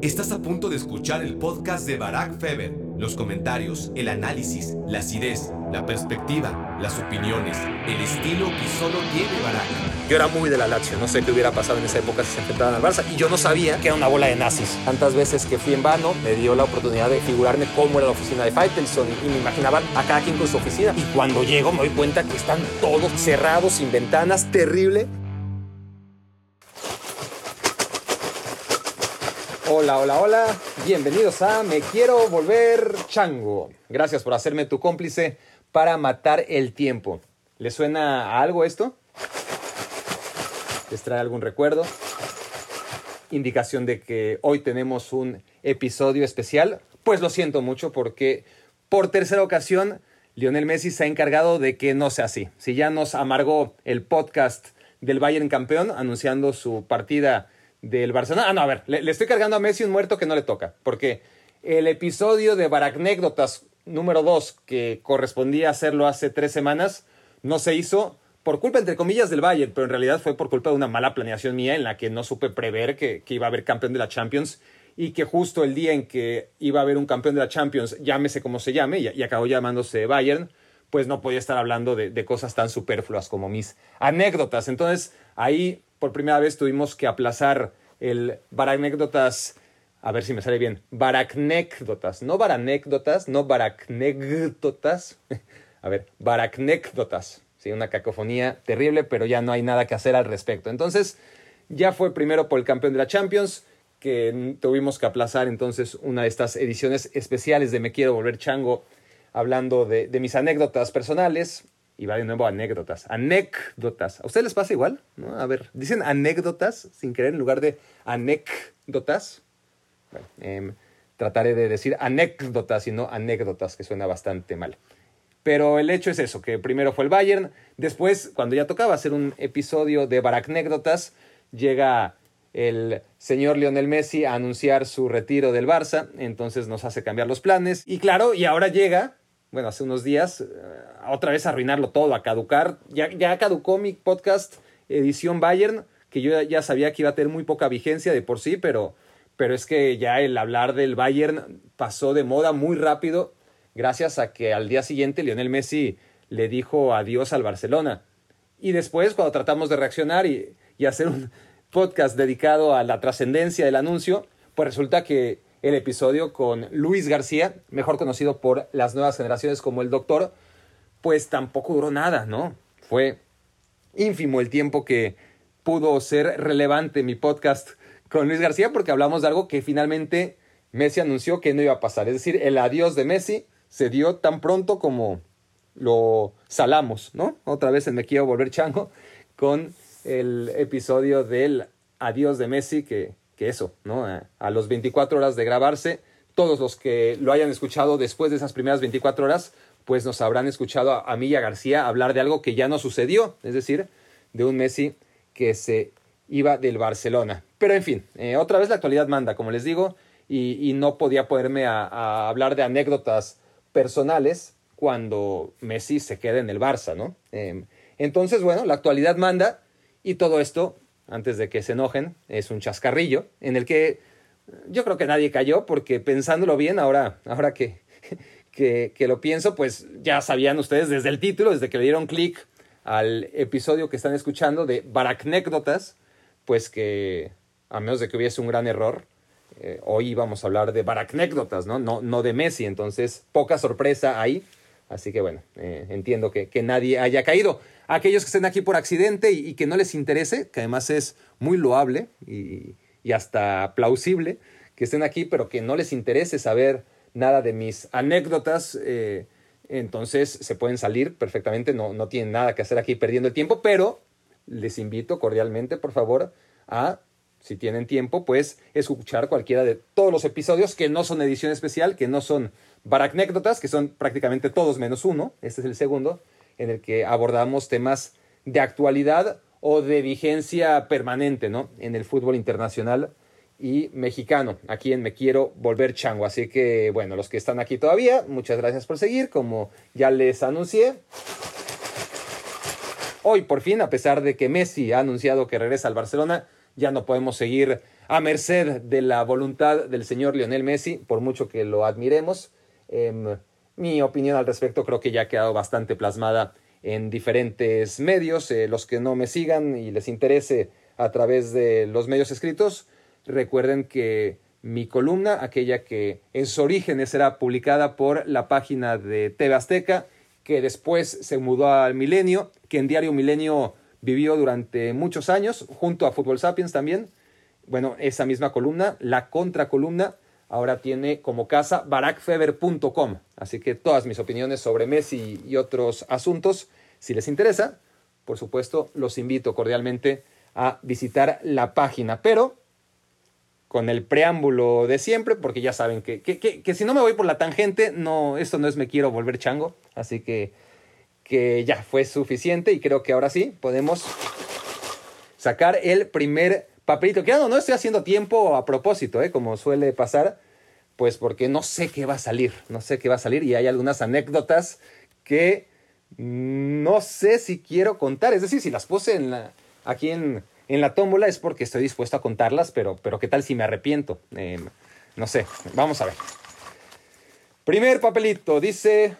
Estás a punto de escuchar el podcast de Barack Feber. Los comentarios, el análisis, la acidez, la perspectiva, las opiniones, el estilo que solo tiene Barack. Yo era muy de la Lazio, no sé qué hubiera pasado en esa época si se enfrentaban al Barça y yo no sabía que era una bola de nazis. Tantas veces que fui en vano, me dio la oportunidad de figurarme cómo era la oficina de Faitelson y me imaginaba a cada quien con su oficina. Y cuando llego me doy cuenta que están todos cerrados, sin ventanas, terrible. Hola, hola, hola. Bienvenidos a Me Quiero Volver Chango. Gracias por hacerme tu cómplice para matar el tiempo. ¿Le suena a algo esto? ¿Les trae algún recuerdo? Indicación de que hoy tenemos un episodio especial. Pues lo siento mucho porque por tercera ocasión Lionel Messi se ha encargado de que no sea así. Si ya nos amargó el podcast del Bayern campeón anunciando su partida del Barcelona. Ah, no, a ver, le, estoy cargando a Messi un muerto que no le toca, porque el episodio de Baracnécdotas número 2, que correspondía hacerlo hace tres semanas, no se hizo por culpa, entre comillas, del Bayern, pero en realidad fue por culpa de una mala planeación mía en la que no supe prever que, iba a haber campeón de la Champions y que justo el día en que iba a haber un campeón de la Champions, llámese como se llame, y, acabó llamándose Bayern, pues no podía estar hablando de, de cosas tan superfluas como mis anécdotas. Entonces, ahí por primera vez tuvimos que aplazar el Baracnécdotas, a ver si me sale bien, Baracnécdotas, no Baranécdotas, no Baracnécdotas, a ver, Baracnécdotas, sí, una cacofonía terrible, pero ya no hay nada que hacer al respecto. Entonces, ya fue primero por el campeón de la Champions, que tuvimos que aplazar entonces una de estas ediciones especiales de Me Quiero Volver Chango, hablando de, de mis anécdotas personales, y va de nuevo anécdotas. Anécdotas. ¿A ustedes les pasa igual? ¿No? A ver, dicen anécdotas sin querer en lugar de anécdotas. Bueno, em, trataré de decir anécdotas y no anécdotas, que suena bastante mal. Pero el hecho es eso, que primero fue el Bayern, después, cuando ya tocaba hacer un episodio de Baracnécdotas, llega el señor Lionel Messi a anunciar su retiro del Barça, entonces nos hace cambiar los planes. Y claro, y ahora llega bueno, hace unos días, eh, otra vez arruinarlo todo, a caducar. Ya, ya caducó mi podcast edición Bayern, que yo ya sabía que iba a tener muy poca vigencia de por sí, pero, pero es que ya el hablar del Bayern pasó de moda muy rápido, gracias a que al día siguiente Lionel Messi le dijo adiós al Barcelona. Y después, cuando tratamos de reaccionar y, y hacer un podcast dedicado a la trascendencia del anuncio, pues resulta que el episodio con Luis García, mejor conocido por las nuevas generaciones como el Doctor, pues tampoco duró nada, ¿no? Fue ínfimo el tiempo que pudo ser relevante mi podcast con Luis García porque hablamos de algo que finalmente Messi anunció que no iba a pasar. Es decir, el adiós de Messi se dio tan pronto como lo salamos, ¿no? Otra vez en Me Quiero Volver Chango con el episodio del adiós de Messi que que eso, ¿no? A, los 24 horas de grabarse, todos los que lo hayan escuchado después de esas primeras 24 horas, pues nos habrán escuchado a, a mí y a García hablar de algo que ya no sucedió, es decir, de un Messi que se iba del Barcelona. Pero en fin, eh, otra vez la actualidad manda, como les digo, y, no podía ponerme a, hablar de anécdotas personales cuando Messi se queda en el Barça, ¿no? Em, entonces, bueno, la actualidad manda y todo esto antes de que se enojen, es un chascarrillo en el que yo creo que nadie cayó porque pensándolo bien, ahora, ahora que, que, lo pienso, pues ya sabían ustedes desde el título, desde que le dieron clic al episodio que están escuchando de Baracnécdotas, pues que a menos de que hubiese un gran error, eh, hoy vamos a hablar de Baracnécdotas, ¿no? ¿no? No de Messi, entonces poca sorpresa ahí. Así que bueno, eh, entiendo que, que nadie haya caído. Aquellos que estén aquí por accidente y, que no les interese, que además es muy loable y, hasta plausible que estén aquí, pero que no les interese saber nada de mis anécdotas, eh, entonces se pueden salir perfectamente, no, no tienen nada que hacer aquí perdiendo el tiempo, pero les invito cordialmente, por favor, a, si tienen tiempo, pues escuchar cualquiera de todos los episodios que no son edición especial, que no son baracnécdotas, que son prácticamente todos menos uno, este es el segundo, en el que abordamos temas de actualidad o de vigencia permanente, ¿no? En el fútbol internacional y mexicano, aquí en Me Quiero Volver Chango. Así que, bueno, los que están aquí todavía, muchas gracias por seguir, como ya les anuncié. Hoy, por fin, a pesar de que Messi ha anunciado que regresa al Barcelona, ya no podemos seguir a merced de la voluntad del señor Lionel Messi, por mucho que lo admiremos. Em, mi opinión al respecto creo que ya ha quedado bastante plasmada en diferentes medios. Eh, los que no me sigan y les interese a través de los medios escritos, recuerden que mi columna, aquella que en sus orígenes era publicada por la página de TV Azteca, que después se mudó al Milenio, que en Diario Milenio vivió durante muchos años, junto a Fútbol Sapiens también. Bueno, esa misma columna, la contracolumna, ahora tiene como casa barakfeber.com. Así que todas mis opiniones sobre Messi y otros asuntos, si les interesa, por supuesto, los invito cordialmente a visitar la página. Pero con el preámbulo de siempre, porque ya saben que, que, que, si no me voy por la tangente, no, esto no es me quiero volver chango. Así que, que ya fue suficiente y creo que ahora sí podemos sacar el primer papelito. Que no, no estoy haciendo tiempo a propósito, ¿eh? como suele pasar, pues porque no sé qué va a salir, no sé qué va a salir y hay algunas anécdotas que no sé si quiero contar. Es decir, si las puse aquí en, en la tómbola es porque estoy dispuesto a contarlas, pero, pero ¿qué tal si me arrepiento? Em, no sé, vamos a ver. Primer papelito, dice,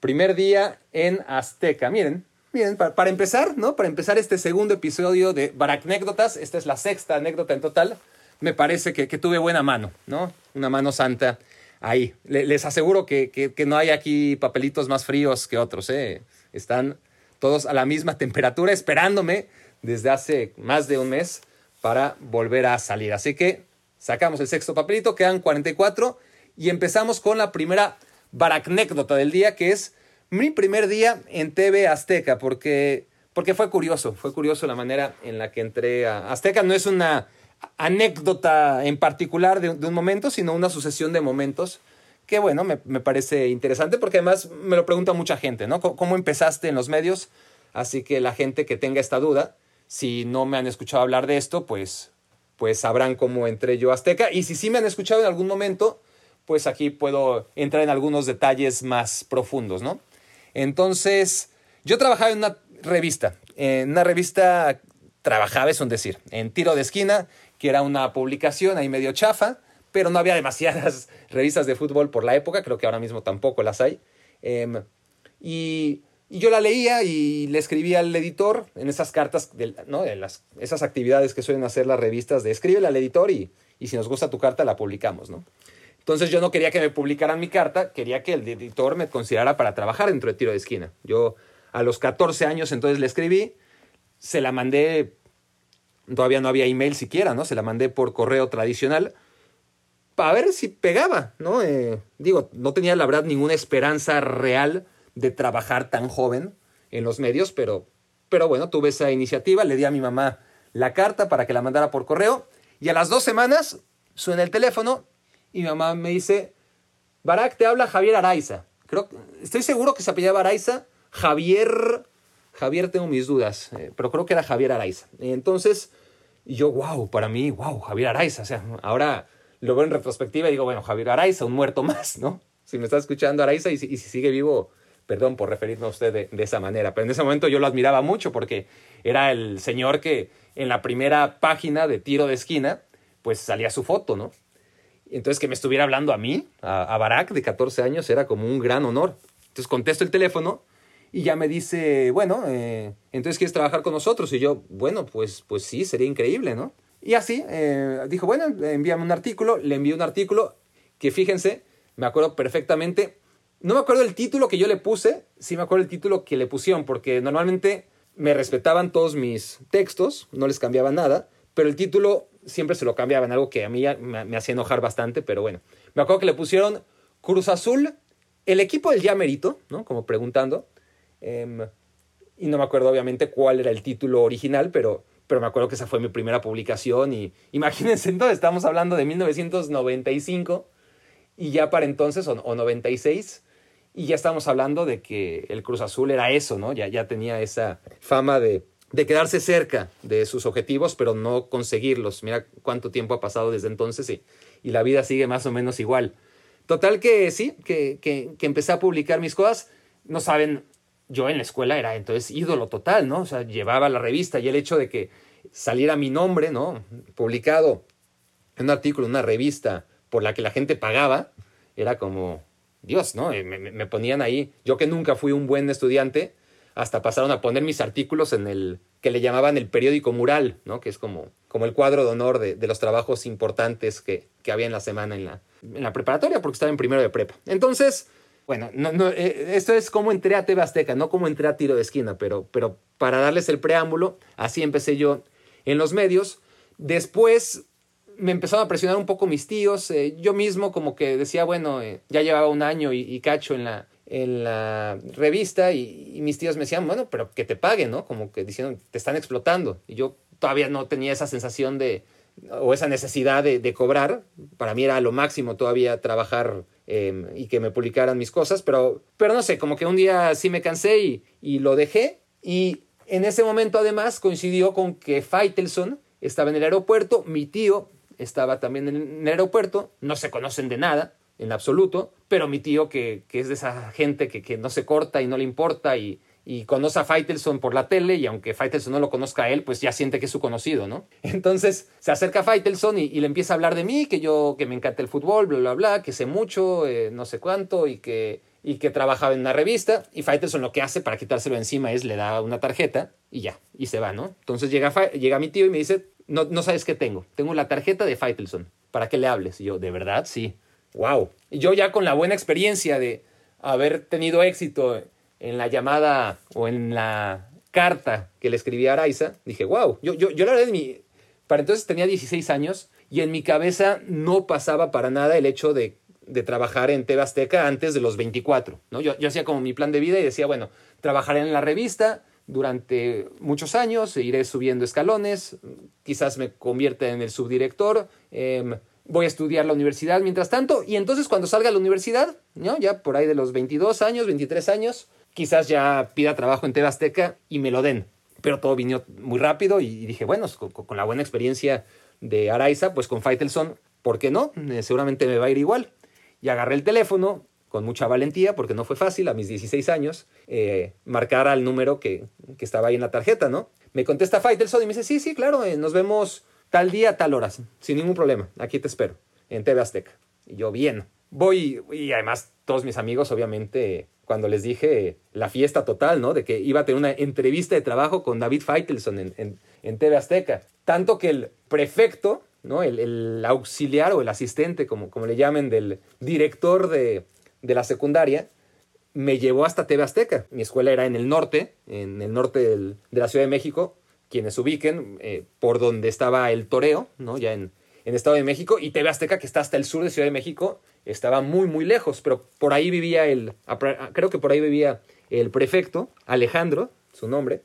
primer día en Azteca. Miren, miren, para, empezar, ¿no? Para empezar este segundo episodio de Baracnécdotas, esta es la sexta anécdota en total, me parece que, tuve buena mano, ¿no? Una mano santa ahí. les aseguro que, que, no hay aquí papelitos más fríos que otros, ¿eh? Están todos a la misma temperatura esperándome desde hace más de un mes para volver a salir. Así que sacamos el sexto papelito, quedan 44 y empezamos con la primera baracnécdota del día, que es mi primer día en TV Azteca, porque, porque fue curioso, fue curioso la manera en la que entré a Azteca. No es una anécdota en particular de, un momento, sino una sucesión de momentos que, bueno, me, me, parece interesante porque además me lo pregunta mucha gente, ¿no? ¿Cómo empezaste en los medios? Así que la gente que tenga esta duda, si no me han escuchado hablar de esto, pues, pues sabrán cómo entré yo a Azteca. Y si sí me han escuchado en algún momento, pues aquí puedo entrar en algunos detalles más profundos, ¿no? Entonces, yo trabajaba en una revista, en una revista trabajaba, es un decir, en Tiro de Esquina, que era una publicación ahí medio chafa, pero no había demasiadas revistas de fútbol por la época, creo que ahora mismo tampoco las hay. Em, y yo la leía y le escribía al editor en esas cartas, de, ¿no? de las, esas actividades que suelen hacer las revistas de escríbele al editor y, y si nos gusta tu carta la publicamos, ¿no? Entonces yo no quería que me publicaran mi carta, quería que el editor me considerara para trabajar dentro de tiro de esquina. Yo a los 14 años entonces le escribí, se la mandé, todavía no había email siquiera, ¿no? Se la mandé por correo tradicional para ver si pegaba, ¿no? Eh, digo, no tenía la verdad ninguna esperanza real de trabajar tan joven en los medios, pero, pero bueno, tuve esa iniciativa, le di a mi mamá la carta para que la mandara por correo y a las dos semanas suena el teléfono y mi mamá me dice, Barak, te habla Javier Araiza. Creo, estoy seguro que se apellaba Araiza, Javier, Javier tengo mis dudas, eh, pero creo que era Javier Araiza. Entonces, yo, wow, para mí, wow, Javier Araiza, o sea, ahora lo veo en retrospectiva y digo, bueno, Javier Araiza, un muerto más, ¿no? Si me está escuchando Araiza y, y si sigue vivo, Perdón por referirme a usted de, esa manera, pero en ese momento yo lo admiraba mucho porque era el señor que en la primera página de tiro de esquina, pues salía su foto, ¿no? Entonces que me estuviera hablando a mí, a, Barack de 14 años, era como un gran honor. Entonces contesto el teléfono y ya me dice, bueno, eh, entonces quieres trabajar con nosotros. Y yo, bueno, pues, pues sí, sería increíble, ¿no? Y así, eh, dijo, bueno, envíame un artículo, le envié un artículo que fíjense, me acuerdo perfectamente, no me acuerdo el título que yo le puse, sí me acuerdo el título que le pusieron, porque normalmente me respetaban todos mis textos, no les cambiaba nada, pero el título siempre se lo cambiaban, algo que a mí me, hacía enojar bastante, pero bueno. Me acuerdo que le pusieron Cruz Azul, el equipo del Yamerito, ¿no? Como preguntando. Em, y no me acuerdo obviamente cuál era el título original, pero, pero me acuerdo que esa fue mi primera publicación y imagínense entonces, estamos hablando de 1995 y ya para entonces, o, o 96, y ya estamos hablando de que el Cruz Azul era eso, ¿no? Ya, ya tenía esa fama de, de quedarse cerca de sus objetivos, pero no conseguirlos. Mira cuánto tiempo ha pasado desde entonces y, y la vida sigue más o menos igual. Total que sí, que, que, que, empecé a publicar mis cosas. No saben, yo en la escuela era entonces ídolo total, ¿no? O sea, llevaba la revista y el hecho de que saliera mi nombre, ¿no? Publicado en un artículo, en una revista por la que la gente pagaba, era como, Dios, ¿no? Me, me, ponían ahí, yo que nunca fui un buen estudiante, hasta pasaron a poner mis artículos en el que le llamaban el periódico mural, ¿no? Que es como, como el cuadro de honor de, de los trabajos importantes que, que, había en la semana en la, en la preparatoria, porque estaba en primero de prepa. Entonces, bueno, no, no, eh, esto es como entré a TV Azteca, no como entré a tiro de esquina, pero, pero para darles el preámbulo, así empecé yo en los medios. Después me empezaron a presionar un poco mis tíos. Eh, yo mismo como que decía, bueno, eh, ya llevaba un año y, cacho en la, en la revista y, mis tíos me decían, bueno, pero que te paguen, ¿no? Como que diciendo, te están explotando. Y yo todavía no tenía esa sensación de, o esa necesidad de, cobrar. Para mí era lo máximo todavía trabajar em, y que me publicaran mis cosas, pero, pero no sé, como que un día sí me cansé y, y lo dejé. Y en ese momento además coincidió con que Faitelson estaba en el aeropuerto, mi tío estaba también en el aeropuerto, no se conocen de nada, en absoluto, pero mi tío, que, que es de esa gente que, que, no se corta y no le importa y, y conoce a Faitelson por la tele y aunque Faitelson no lo conozca a él, pues ya siente que es su conocido, ¿no? Entonces se acerca a Faitelson y, y, le empieza a hablar de mí, que yo, que me encanta el fútbol, bla, bla, bla, que sé mucho, eh, no sé cuánto y que, y que trabajaba en una revista y Faitelson lo que hace para quitárselo encima es le da una tarjeta y ya, y se va, ¿no? Entonces llega, llega mi tío y me dice, no, no sabes qué tengo. Tengo la tarjeta de Faitelson. ¿Para qué le hables? Y yo, ¿de verdad? Sí. ¡Wow! Y yo ya con la buena experiencia de haber tenido éxito en la llamada o en la carta que le escribí a Araiza, dije, wow, yo, yo, yo la verdad, mi, para entonces tenía 16 años y en mi cabeza no pasaba para nada el hecho de, de trabajar en TV Azteca antes de los 24, ¿no? Yo, yo hacía como mi plan de vida y decía, bueno, trabajaré en la revista, durante muchos años, iré subiendo escalones, quizás me convierta en el subdirector, em, voy a estudiar la universidad mientras tanto, y entonces cuando salga a la universidad, ¿no? ya por ahí de los 22 años, 23 años, quizás ya pida trabajo en TV Azteca y me lo den. Pero todo vino muy rápido y dije, bueno, con, la buena experiencia de Araiza, pues con Faitelson, ¿por qué no? Eh, seguramente me va a ir igual. Y agarré el teléfono, con mucha valentía, porque no fue fácil a mis 16 años, eh, marcar al número que, que, estaba ahí en la tarjeta, ¿no? Me contesta Faitelson y me dice, sí, sí, claro, eh, nos vemos tal día, tal hora, sin ningún problema, aquí te espero, en TV Azteca. Y yo, bien, voy, y además todos mis amigos, obviamente, cuando les dije la fiesta total, ¿no? De que iba a tener una entrevista de trabajo con David Faitelson en, en, TV Azteca. Tanto que el prefecto, ¿no? El, auxiliar o el asistente, como, como le llamen, del director de, de la secundaria me llevó hasta TV Azteca. Mi escuela era en el norte, en el norte de la Ciudad de México, quienes ubiquen, eh, por donde estaba el toreo, ¿no? ya en, en Estado de México, y TV Azteca, que está hasta el sur de Ciudad de México, estaba muy, muy lejos, pero por ahí vivía el, creo que por ahí vivía el prefecto, Alejandro, su nombre,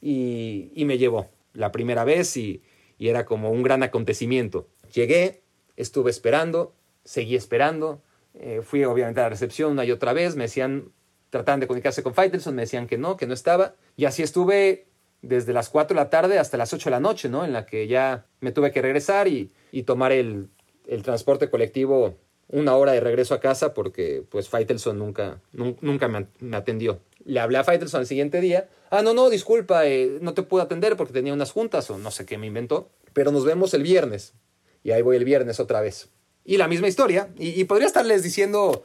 y, y me llevó la primera vez y, y era como un gran acontecimiento. Llegué, estuve esperando, seguí esperando, eh, fui obviamente a la recepción una y otra vez, me decían, trataban de comunicarse con Faitelson, me decían que no, que no estaba. Y así estuve desde las 4 de la tarde hasta las 8 de la noche, ¿no? En la que ya me tuve que regresar y, y tomar el, el, transporte colectivo una hora de regreso a casa porque pues Faitelson nunca, nunca me, me, atendió. Le hablé a Faitelson el siguiente día. Ah, no, no, disculpa, eh, no te pude atender porque tenía unas juntas o no sé qué me inventó. Pero nos vemos el viernes. Y ahí voy el viernes otra vez. Y la misma historia. Y, podría estarles diciendo,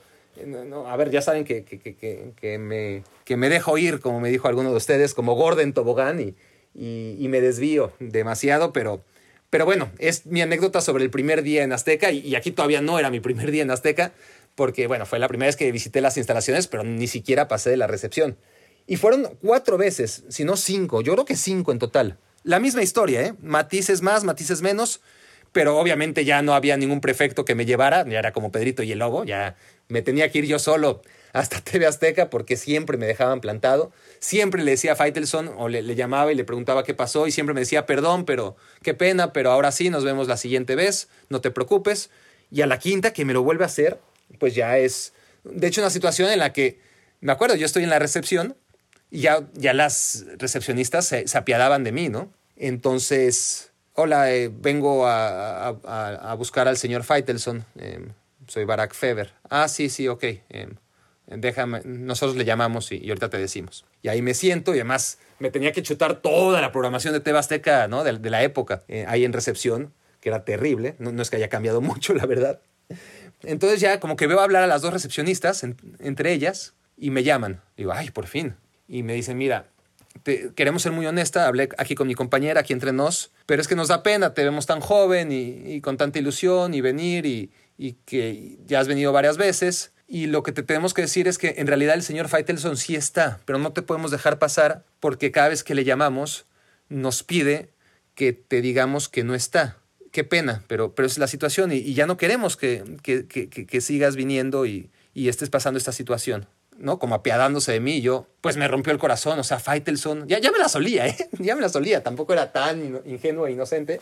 a ver, ya saben que, que, que, que, me, que me dejo ir, como me dijo alguno de ustedes, como Gordon Tobogán y, y, me desvío demasiado, pero, pero bueno, es mi anécdota sobre el primer día en Azteca y, aquí todavía no era mi primer día en Azteca, porque bueno, fue la primera vez que visité las instalaciones, pero ni siquiera pasé de la recepción. Y fueron cuatro veces, si no cinco, yo creo que cinco en total. La misma historia, ¿eh? Matices más, matices menos pero obviamente ya no había ningún prefecto que me llevara, ya era como Pedrito y el Lobo, ya me tenía que ir yo solo hasta TV Azteca porque siempre me dejaban plantado. Siempre le decía a Faitelson o le, llamaba y le preguntaba qué pasó y siempre me decía, perdón, pero qué pena, pero ahora sí, nos vemos la siguiente vez, no te preocupes. Y a la quinta que me lo vuelve a hacer, pues ya es, de hecho, una situación en la que, me acuerdo, yo estoy en la recepción y ya, ya las recepcionistas se, se apiadaban de mí, ¿no? Entonces, Hola, eh, vengo a, a, buscar al señor Faitelson. Em, soy Barack Feber. Ah, sí, sí, ok. Em, déjame, nosotros le llamamos y, ahorita te decimos. Y ahí me siento y además me tenía que chutar toda la programación de TV Azteca, ¿no? De, la época, eh, ahí en recepción, que era terrible, no, no, es que haya cambiado mucho, la verdad. Entonces ya como que veo hablar a las dos recepcionistas, entre ellas, y me llaman. Digo, ay, por fin. Y me dicen, mira, queremos ser muy honesta, hablé aquí con mi compañera, aquí entre nos, pero es que nos da pena, te vemos tan joven y, con tanta ilusión y venir y, y, que ya has venido varias veces. Y lo que te tenemos que decir es que en realidad el señor Faitelson sí está, pero no te podemos dejar pasar porque cada vez que le llamamos nos pide que te digamos que no está. Qué pena, pero, pero es la situación y, ya no queremos que, que, que, que sigas viniendo y, y estés pasando esta situación. ¿No? Como apiadándose de mí, yo, pues me rompió el corazón, o sea, Faitelson, ya, ya me la solía, ¿eh? Ya me la solía, tampoco era tan ingenuo e inocente,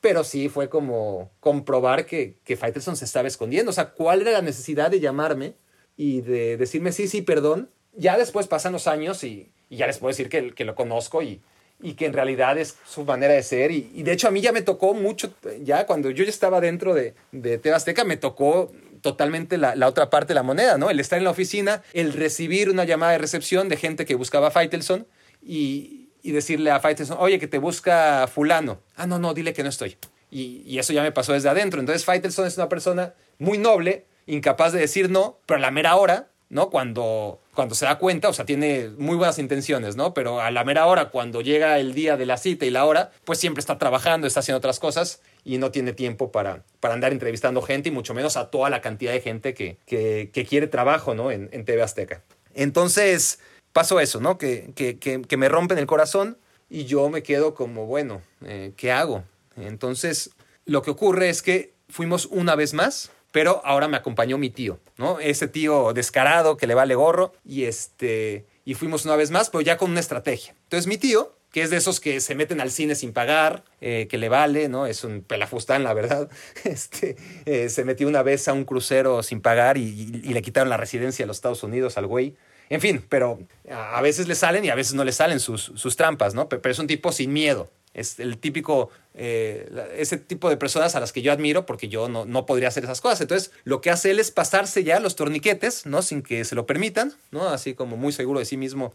pero sí fue como comprobar que, que Faitelson se estaba escondiendo, o sea, ¿cuál era la necesidad de llamarme y de decirme sí, sí, perdón? Ya después pasan los años y, ya les puedo decir que, que lo conozco y, y que en realidad es su manera de ser. Y, de hecho a mí ya me tocó mucho, ya cuando yo ya estaba dentro de, de Tebasteca, me tocó totalmente la, otra parte de la moneda, ¿no? El estar en la oficina, el recibir una llamada de recepción de gente que buscaba a Faitelson y, decirle a Faitelson, oye, que te busca fulano. Ah, no, no, dile que no estoy. Y, eso ya me pasó desde adentro. Entonces Faitelson es una persona muy noble, incapaz de decir no, pero a la mera hora, ¿no? Cuando, cuando se da cuenta, o sea, tiene muy buenas intenciones, ¿no? Pero a la mera hora, cuando llega el día de la cita y la hora, pues siempre está trabajando, está haciendo otras cosas y no tiene tiempo para, para andar entrevistando gente y mucho menos a toda la cantidad de gente que, que, quiere trabajo ¿no? en, en, TV Azteca. Entonces pasó eso, ¿no? Que, que, me rompen el corazón y yo me quedo como, bueno, eh, ¿qué hago? Entonces lo que ocurre es que fuimos una vez más, pero ahora me acompañó mi tío, ¿no? Ese tío descarado que le vale gorro y este y fuimos una vez más, pero ya con una estrategia. Entonces mi tío que es de esos que se meten al cine sin pagar, eh, que le vale, ¿no? Es un pelafustán, la verdad. Este, eh, se metió una vez a un crucero sin pagar y, le quitaron la residencia a los Estados Unidos al güey. En fin, pero a veces le salen y a veces no le salen sus, sus trampas, ¿no? Pero es un tipo sin miedo. Es el típico, eh, ese tipo de personas a las que yo admiro porque yo no, no, podría hacer esas cosas. Entonces, lo que hace él es pasarse ya los torniquetes, ¿no? Sin que se lo permitan, ¿no? Así como muy seguro de sí mismo,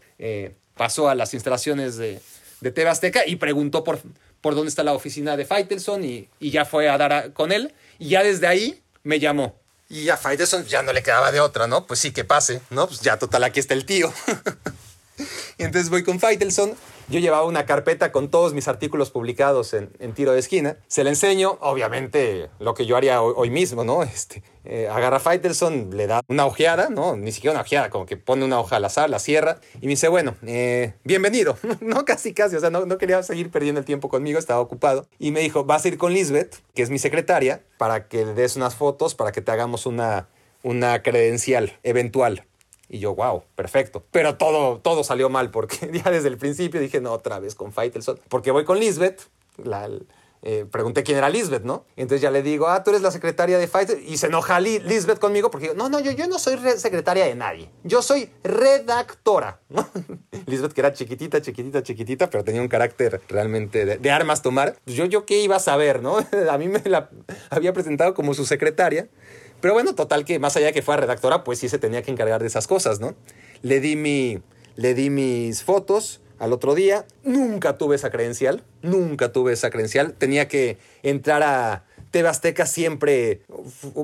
pasó a las instalaciones de, de TV Azteca y preguntó por, por dónde está la oficina de Faitelson y, y ya fue a dar con él. Y ya desde ahí me llamó. Y a Faitelson ya no le quedaba de otra, ¿no? Pues sí, que pase, ¿no? Pues ya total, aquí está el tío. entonces voy con Faitelson yo llevaba una carpeta con todos mis artículos publicados en, tiro de esquina. Se le enseño, obviamente, lo que yo haría hoy, mismo, ¿no? Este, eh, agarra Faitelson, le da una ojeada, ¿no? Ni siquiera una ojeada, como que pone una hoja al azar, la cierra y me dice, bueno, eh, bienvenido. no, casi, casi, o sea, no, no quería seguir perdiendo el tiempo conmigo, estaba ocupado. Y me dijo, vas a ir con Lisbeth, que es mi secretaria, para que le des unas fotos, para que te hagamos una, una credencial eventual. Y yo, wow, perfecto. Pero todo, todo salió mal porque ya desde el principio dije, no, otra vez con Faitelson. Porque voy con Lisbeth, la, eh, pregunté quién era Lisbeth, ¿no? Entonces ya le digo, ah, tú eres la secretaria de Faitelson. Y se enoja Lisbeth conmigo porque no, no, yo, yo no soy secretaria de nadie. Yo soy redactora, ¿no? Lisbeth, que era chiquitita, chiquitita, chiquitita, pero tenía un carácter realmente de, de armas tomar. Pues yo, yo qué iba a saber, ¿no? a mí me la había presentado como su secretaria. Pero bueno, total que más allá de que fuera redactora, pues sí se tenía que encargar de esas cosas, ¿no? Le di, le di mis fotos al otro día. Nunca tuve esa credencial, nunca tuve esa credencial. Tenía que entrar a, TV Azteca siempre,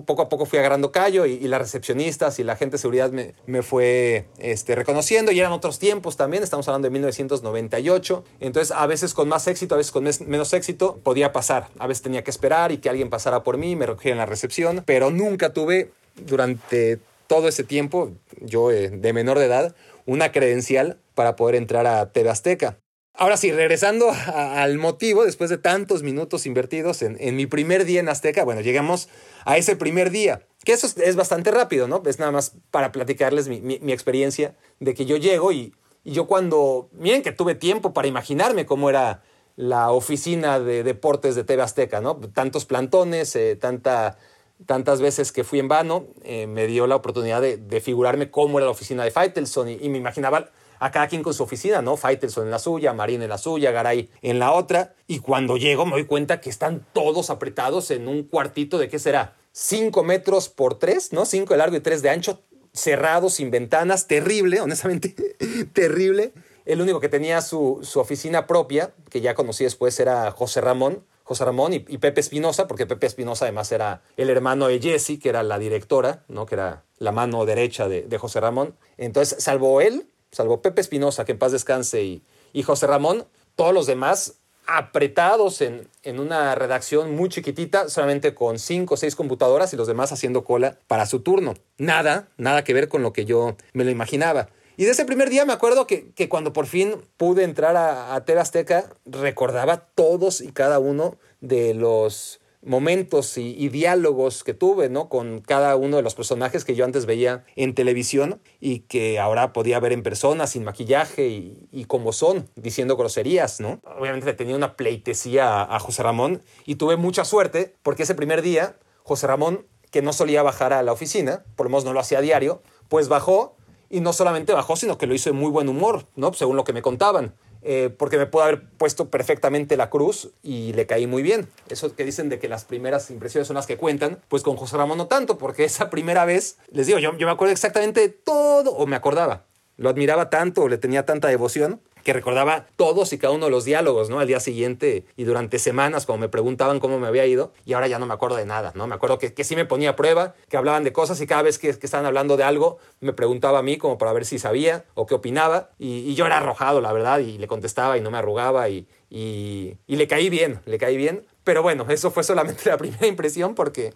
poco a poco fui agarrando callo y, las recepcionistas y la gente de seguridad me, me, fue este, reconociendo y eran otros tiempos también, estamos hablando de 1998, entonces a veces con más éxito, a veces con menos éxito, podía pasar, a veces tenía que esperar y que alguien pasara por mí, me recogiera en la recepción, pero nunca tuve durante todo ese tiempo, yo eh, de menor de edad, una credencial para poder entrar a TV Azteca. Ahora sí, regresando al motivo, después de tantos minutos invertidos en, mi primer día en Azteca, bueno, llegamos a ese primer día, que eso es, bastante rápido, ¿no? Es nada más para platicarles mi, experiencia de que yo llego y, yo cuando, miren que tuve tiempo para imaginarme cómo era la oficina de deportes de TV Azteca, ¿no? Tantos plantones, eh, tanta, tantas veces que fui en vano, eh, me dio la oportunidad de, figurarme cómo era la oficina de Faitelson y me imaginaba a cada quien con su oficina, ¿no? Faitelson en la suya, Marín en la suya, Garay en la otra. Y cuando llego me doy cuenta que están todos apretados en un cuartito de qué será, 5 metros por 3, ¿no? 5 de largo y 3 de ancho, cerrado, sin ventanas, terrible, honestamente, terrible. El único que tenía su, su, oficina propia, que ya conocí después, era José Ramón, José Ramón y, Pepe Espinosa, porque Pepe Espinosa además era el hermano de Jessie, que era la directora, ¿no? que era la mano derecha de, de José Ramón. Entonces, salvo él, salvo Pepe Espinosa, que en paz descanse, y, y José Ramón, todos los demás apretados en, en, una redacción muy chiquitita, solamente con cinco o seis computadoras y los demás haciendo cola para su turno. Nada, nada que ver con lo que yo me lo imaginaba. Y de ese primer día me acuerdo que, que cuando por fin pude entrar a, a Azteca, recordaba todos y cada uno de los momentos y, diálogos que tuve, ¿no? Con cada uno de los personajes que yo antes veía en televisión y que ahora podía ver en persona, sin maquillaje y, como son, diciendo groserías, ¿no? Obviamente tenía una pleitesía a, José Ramón y tuve mucha suerte porque ese primer día, José Ramón, que no solía bajar a la oficina, por lo menos no lo hacía diario, pues bajó y no solamente bajó, sino que lo hizo en muy buen humor, ¿no? Según lo que me contaban. Eh, porque me pudo haber puesto perfectamente la cruz y le caí muy bien. Eso que dicen de que las primeras impresiones son las que cuentan, pues con José Ramón no tanto, porque esa primera vez, les digo, yo, yo me acuerdo exactamente de todo, o me acordaba, lo admiraba tanto, le tenía tanta devoción, recordaba todos y cada uno de los diálogos, ¿no? Al día siguiente y durante semanas, cuando me preguntaban cómo me había ido, y ahora ya no me acuerdo de nada, ¿no? Me acuerdo que, que sí me ponía a prueba, que hablaban de cosas y cada vez que, que, estaban hablando de algo, me preguntaba a mí como para ver si sabía o qué opinaba, y, y yo era arrojado, la verdad, y le contestaba y no me arrugaba, y, y, y le caí bien, le caí bien. Pero bueno, eso fue solamente la primera impresión porque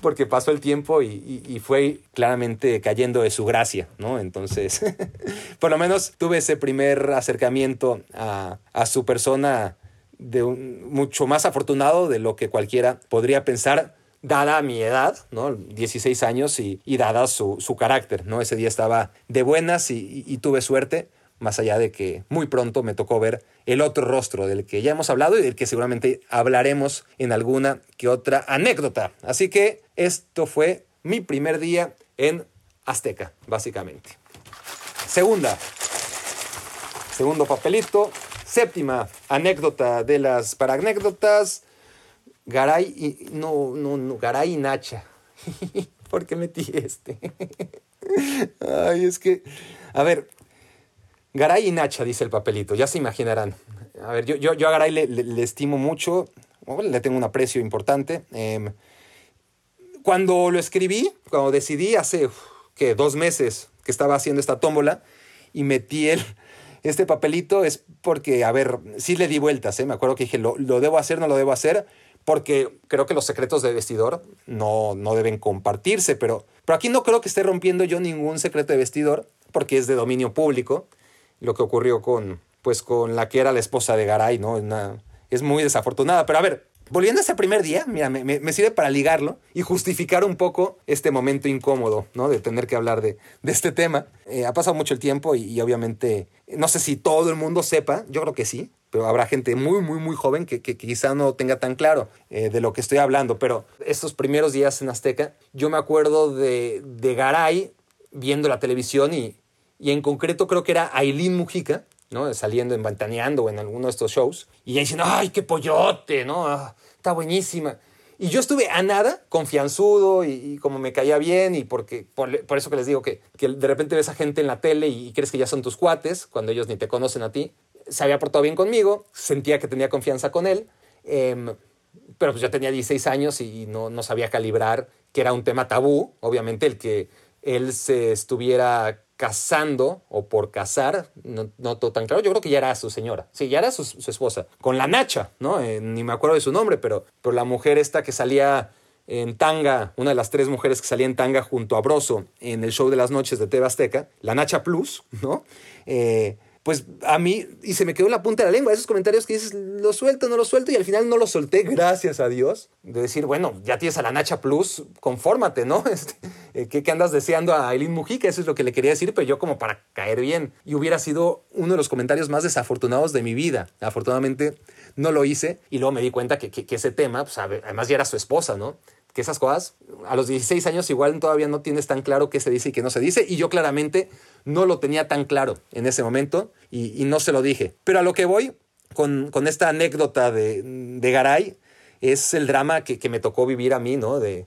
porque pasó el tiempo y, fue claramente cayendo de su gracia, ¿no? Entonces, por lo menos tuve ese primer acercamiento a, a su persona de mucho más afortunado de lo que cualquiera podría pensar, dada mi edad, ¿no? 16 años y, y dada su, su, carácter, ¿no? Ese día estaba de buenas y tuve suerte más allá de que muy pronto me tocó ver el otro rostro del que ya hemos hablado y del que seguramente hablaremos en alguna que otra anécdota. Así que esto fue mi primer día en Azteca, básicamente. Segunda, segundo papelito, séptima anécdota de las para anécdotas. Garay y no, no, no, Garay y Nacha. ¿Por qué metí este? Ay, es que, a ver, Garay y Nacha, dice el papelito, ya se imaginarán. A ver, yo, yo, yo a Garay le, le, estimo mucho, le tengo un aprecio importante. Eh, cuando lo escribí, cuando decidí hace, que dos meses que estaba haciendo esta tómbola y metí este papelito, es porque, a ver, sí le di vueltas, ¿eh? me acuerdo que dije, ¿lo, lo debo hacer, no lo debo hacer? porque creo que los secretos de vestidor no, no deben compartirse, pero, pero aquí no creo que esté rompiendo yo ningún secreto de vestidor, porque es de dominio público lo que ocurrió con, pues, con la que era la esposa de Garay, ¿no? Es muy desafortunada. Pero a ver, volviendo a ese primer día, mira, me, sirve para ligarlo y justificar un poco este momento incómodo, ¿no? De tener que hablar de, este tema. Eh, ha pasado mucho el tiempo y, obviamente, no sé si todo el mundo sepa, yo creo que sí, pero habrá gente muy, muy, muy joven que quizá no tenga tan claro eh, de lo que estoy hablando. Pero estos primeros días en Azteca, yo me acuerdo de, de Garay viendo la televisión y, y en concreto creo que era Aileen Mujica, ¿no? Saliendo en Bantaneando o en alguno de estos shows, y ella diciendo, ¡ay, qué pollote! ¿no? Ah, está buenísima. Y yo estuve a nada, confianzudo y, y como me caía bien y porque, por, por, eso que les digo que, que de repente ves a gente en la tele y, y, crees que ya son tus cuates cuando ellos ni te conocen a ti. Se había portado bien conmigo, sentía que tenía confianza con él, eh, pero pues yo tenía 16 años y no, no sabía calibrar que era un tema tabú, obviamente el que él se estuviera casando o por casar, no, no todo tan claro, yo creo que ya era su señora, sí, ya era su, esposa, con la Nacha, ¿no? Eh, ni me acuerdo de su nombre, pero, pero la mujer esta que salía en tanga, una de las tres mujeres que salía en tanga junto a Broso en el show de las noches de TV Azteca, la Nacha Plus, ¿no? Eh, pues a mí, y se me quedó en la punta de la lengua, esos comentarios que dices, lo suelto, no lo suelto, y al final no lo solté, gracias a Dios, de decir, bueno, ya tienes a la Nacha Plus, confórmate, ¿no? Este, ¿qué, ¿Qué andas deseando a Aileen Mujica? Eso es lo que le quería decir, pero yo como para caer bien. Y hubiera sido uno de los comentarios más desafortunados de mi vida. Afortunadamente no lo hice, y luego me di cuenta que, que, que ese tema, pues además ya era su esposa, ¿no? Que esas cosas, a los 16 años igual todavía no tienes tan claro qué se dice y qué no se dice, y yo claramente no lo tenía tan claro en ese momento y, y no se lo dije. Pero a lo que voy con, con esta anécdota de, de, Garay es el drama que, que, me tocó vivir a mí, ¿no? De,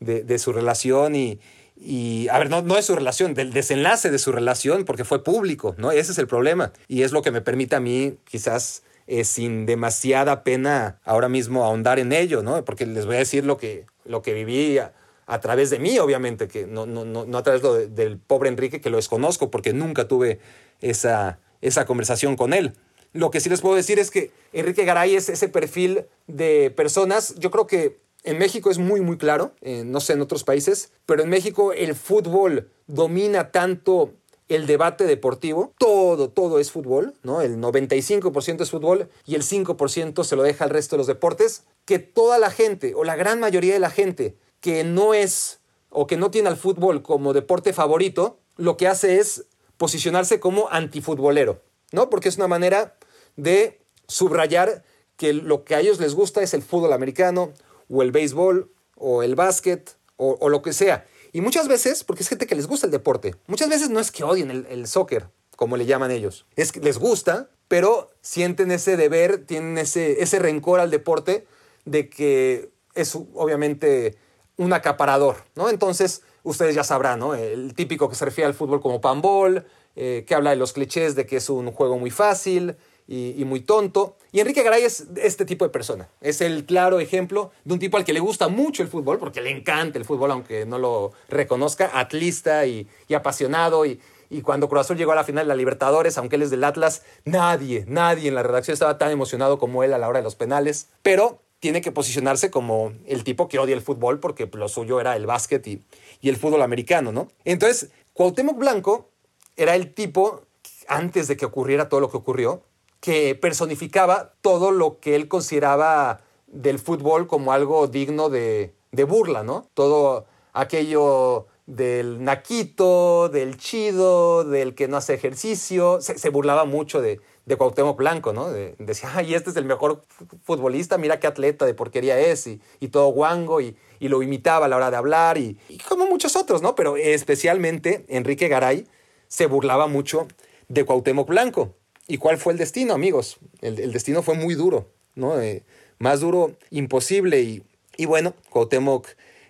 de, de su relación y, Y, a ver, no, no es su relación, del desenlace de su relación, porque fue público, ¿no? Ese es el problema. Y es lo que me permite a mí, quizás, eh, sin demasiada pena, ahora mismo ahondar en ello, ¿no? Porque les voy a decir lo que, lo que viví a, través de mí, obviamente, que no, no, no, a través del pobre Enrique, que lo desconozco, porque nunca tuve esa, esa conversación con él. Lo que sí les puedo decir es que Enrique Garay es ese perfil de personas, yo creo que en México es muy, muy claro, eh, no sé en otros países, pero en México el fútbol domina tanto el debate deportivo, todo, todo es fútbol, ¿no? El 95% es fútbol y el 5% se lo deja al resto de los deportes, que toda la gente o la gran mayoría de la gente que no es o que no tiene al fútbol como deporte favorito, lo que hace es posicionarse como antifutbolero, ¿no? Porque es una manera de subrayar que lo que a ellos les gusta es el fútbol americano o el béisbol o el básquet o, lo que sea. Y muchas veces, porque es gente que les gusta el deporte, muchas veces no es que odien el, soccer, como le llaman ellos, es que les gusta, pero sienten ese deber, tienen ese, ese rencor al deporte de que es obviamente un acaparador, ¿no? Entonces, ustedes ya sabrán, ¿no? El típico que se refiere al fútbol como panball, eh, que habla de los clichés de que es un juego muy fácil, y, muy tonto. Y Enrique Garay es este tipo de persona. Es el claro ejemplo de un tipo al que le gusta mucho el fútbol, porque le encanta el fútbol, aunque no lo reconozca, atlista y, apasionado. Y, cuando Cruz Azul llegó a la final de la Libertadores, aunque él es del Atlas, nadie, nadie en la redacción estaba tan emocionado como él a la hora de los penales. Pero tiene que posicionarse como el tipo que odia el fútbol, porque lo suyo era el básquet y, y el fútbol americano, ¿no? Entonces, Cuauhtémoc Blanco era el tipo, antes de que ocurriera todo lo que ocurrió, que personificaba todo lo que él consideraba del fútbol como algo digno de, burla, ¿no? Todo aquello del naquito, del chido, del que no hace ejercicio, se, burlaba mucho de, de Cuauhtémoc Blanco, ¿no? decía, ay, este es el mejor futbolista, mira qué atleta de porquería es, y, todo guango, y, lo imitaba a la hora de hablar, y, y, como muchos otros, ¿no? Pero especialmente Enrique Garay se burlaba mucho de Cuauhtémoc Blanco. ¿Y cuál fue el destino, amigos? El, destino fue muy duro, ¿no? Eh, más duro imposible. Y, y bueno, Cuauhtémoc,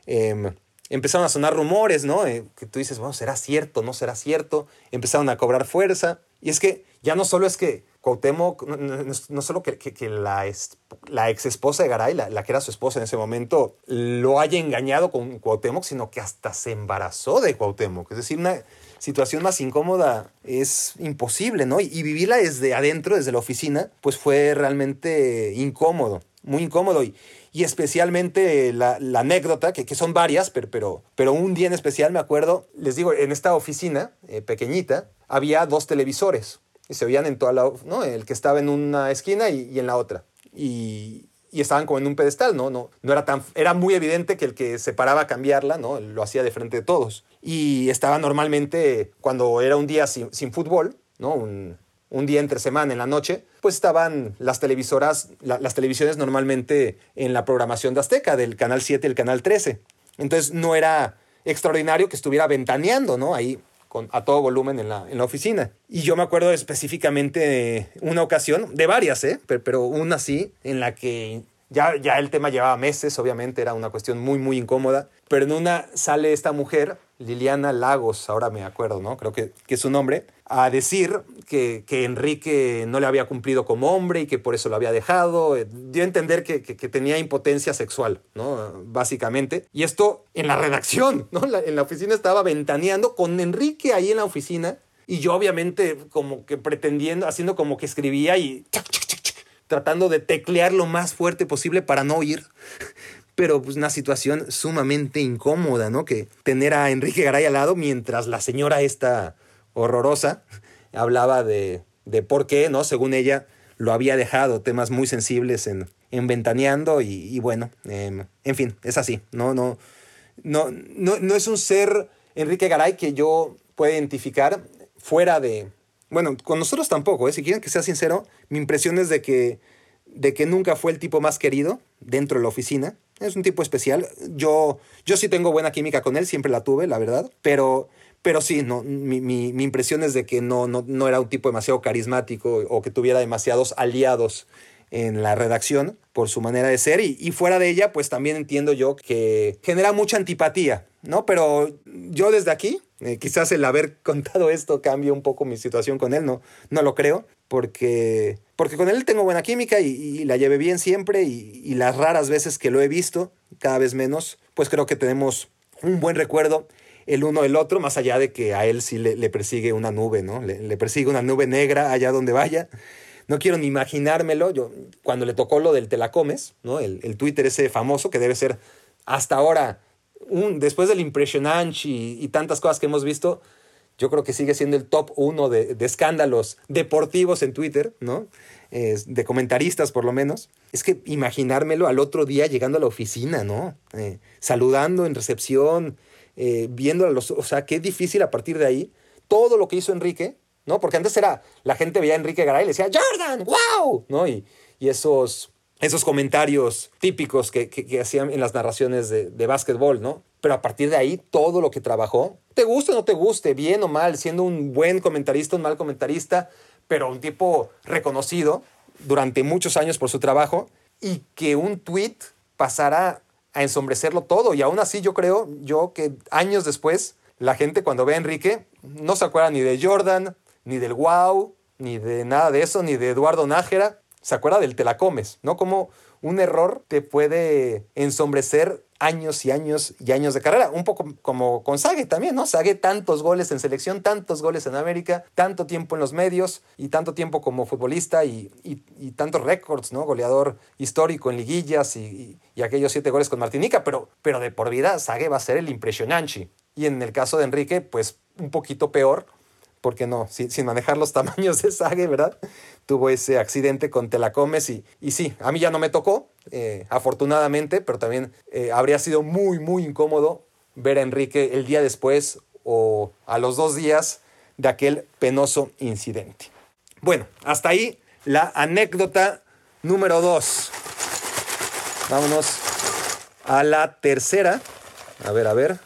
em, empezaron a sonar rumores, ¿no? Eh, que tú dices, bueno, ¿será cierto? ¿No será cierto? Empezaron a cobrar fuerza. Y es que ya no solo es que Cuauhtémoc, no, solo que, que, la, ex esposa de Garay, la, la, que era su esposa en ese momento, lo haya engañado con Cuauhtémoc, sino que hasta se embarazó de Cuauhtémoc. Es decir, una situación más incómoda es imposible, ¿no? Y, vivirla desde adentro, desde la oficina, pues fue realmente incómodo, muy incómodo. Y, y especialmente la, anécdota, que, que, son varias, pero, pero, un día en especial me acuerdo, les digo, en esta oficina eh, pequeñita había dos televisores y se veían en toda la, ¿no? El que estaba en una esquina y, y en la otra. Y, y estaban como en un pedestal, ¿no? No, no era tan... Era muy evidente que el que se paraba a cambiarla, ¿no? Lo hacía de frente de todos. Y estaba normalmente, cuando era un día sin, fútbol, ¿no? Un, día entre semana en la noche, pues estaban las televisoras, las televisiones normalmente en la programación de Azteca, del Canal 7 y Canal 13. Entonces no era extraordinario que estuviera ventaneando, ¿no? Ahí a todo volumen en la, en la oficina. Y yo me acuerdo específicamente de una ocasión, de varias, ¿eh? pero, pero una sí, en la que ya, ya el tema llevaba meses, obviamente era una cuestión muy, muy incómoda, pero en una sale esta mujer, Liliana Lagos, ahora me acuerdo, ¿no? Creo que, que es su nombre, a decir que, que, Enrique no le había cumplido como hombre y que por eso lo había dejado. Eh, dio a entender que, que tenía impotencia sexual, ¿no? Básicamente. Y esto en la redacción, ¿no? en la oficina estaba ventaneando con Enrique ahí en la oficina y yo obviamente como que pretendiendo, haciendo como que escribía y tratando de teclear lo más fuerte posible para no oír. Pero pues una situación sumamente incómoda, ¿no? Que tener a Enrique Garay al lado mientras la señora esta horrorosa hablaba de, de por qué, ¿no? Según ella, lo había dejado, temas muy sensibles en, en Ventaneando y, bueno, em, en fin, es así, ¿no? No, no, no, no es un ser Enrique Garay que yo pueda identificar fuera de... Bueno, con nosotros tampoco, ¿eh? si quieren que sea sincero, mi impresión es de que, de que nunca fue el tipo más querido dentro de la oficina. Es un tipo especial. Yo, yo sí tengo buena química con él, siempre la tuve, la verdad. Pero, pero sí, no, mi, mi, mi impresión es de que no, no, no era un tipo demasiado carismático o que tuviera demasiados aliados en la redacción por su manera de ser y, fuera de ella, pues también entiendo yo que genera mucha antipatía, ¿no? Pero yo desde aquí, eh, quizás el haber contado esto cambie un poco mi situación con él, no, no lo creo, porque, porque con él tengo buena química y, la llevé bien siempre y, las raras veces que lo he visto, cada vez menos, pues creo que tenemos un buen recuerdo el uno del otro, más allá de que a él sí le, persigue una nube, ¿no? Le, le persigue una nube negra allá donde vaya no quiero ni imaginármelo. Yo, cuando le tocó lo del Telacomes, ¿no? El, Twitter ese famoso que debe ser hasta ahora, un, después del Impressionante y, tantas cosas que hemos visto, yo creo que sigue siendo el top uno de, escándalos deportivos en Twitter, ¿no? de comentaristas por lo menos. Es que imaginármelo al otro día llegando a la oficina, ¿no? Eh, saludando en recepción, eh, viendo a los... O sea, qué difícil a partir de ahí. Todo lo que hizo Enrique, ¿no? Porque antes era, la gente veía a Enrique Garay y le decía, Jordan, wow, ¿no? Y, y esos, esos comentarios típicos que, que, hacían en las narraciones de, de básquetbol, ¿no? Pero a partir de ahí, todo lo que trabajó, te guste o no te guste, bien o mal, siendo un buen comentarista, un mal comentarista, pero un tipo reconocido durante muchos años por su trabajo y que un tweet pasara a ensombrecerlo todo. Y aún así yo creo, yo que años después, la gente cuando ve a Enrique no se acuerda ni de Jordan, ni del wow, ni de nada de eso, ni de Eduardo Nájera. Se acuerda del te la comes, ¿no? Como un error te puede ensombrecer años y años y años de carrera. Un poco como con Sague también, ¿no? Sague tantos goles en selección, tantos goles en América, tanto tiempo en los medios y tanto tiempo como futbolista y, tantos récords, ¿no? Goleador histórico en liguillas y, aquellos siete goles con Martinica, pero, pero de por vida Sague va a ser el impresionante. Y en el caso de Enrique, pues un poquito peor, porque no, sin, sin, manejar los tamaños de Sage, ¿verdad? Tuvo ese accidente con Telacomes y, y sí, a mí ya no me tocó, eh, afortunadamente, pero también eh, habría sido muy, muy incómodo ver a Enrique el día después o a los dos días de aquel penoso incidente. Bueno, hasta ahí la anécdota número dos. Vámonos a la tercera. A ver, a ver.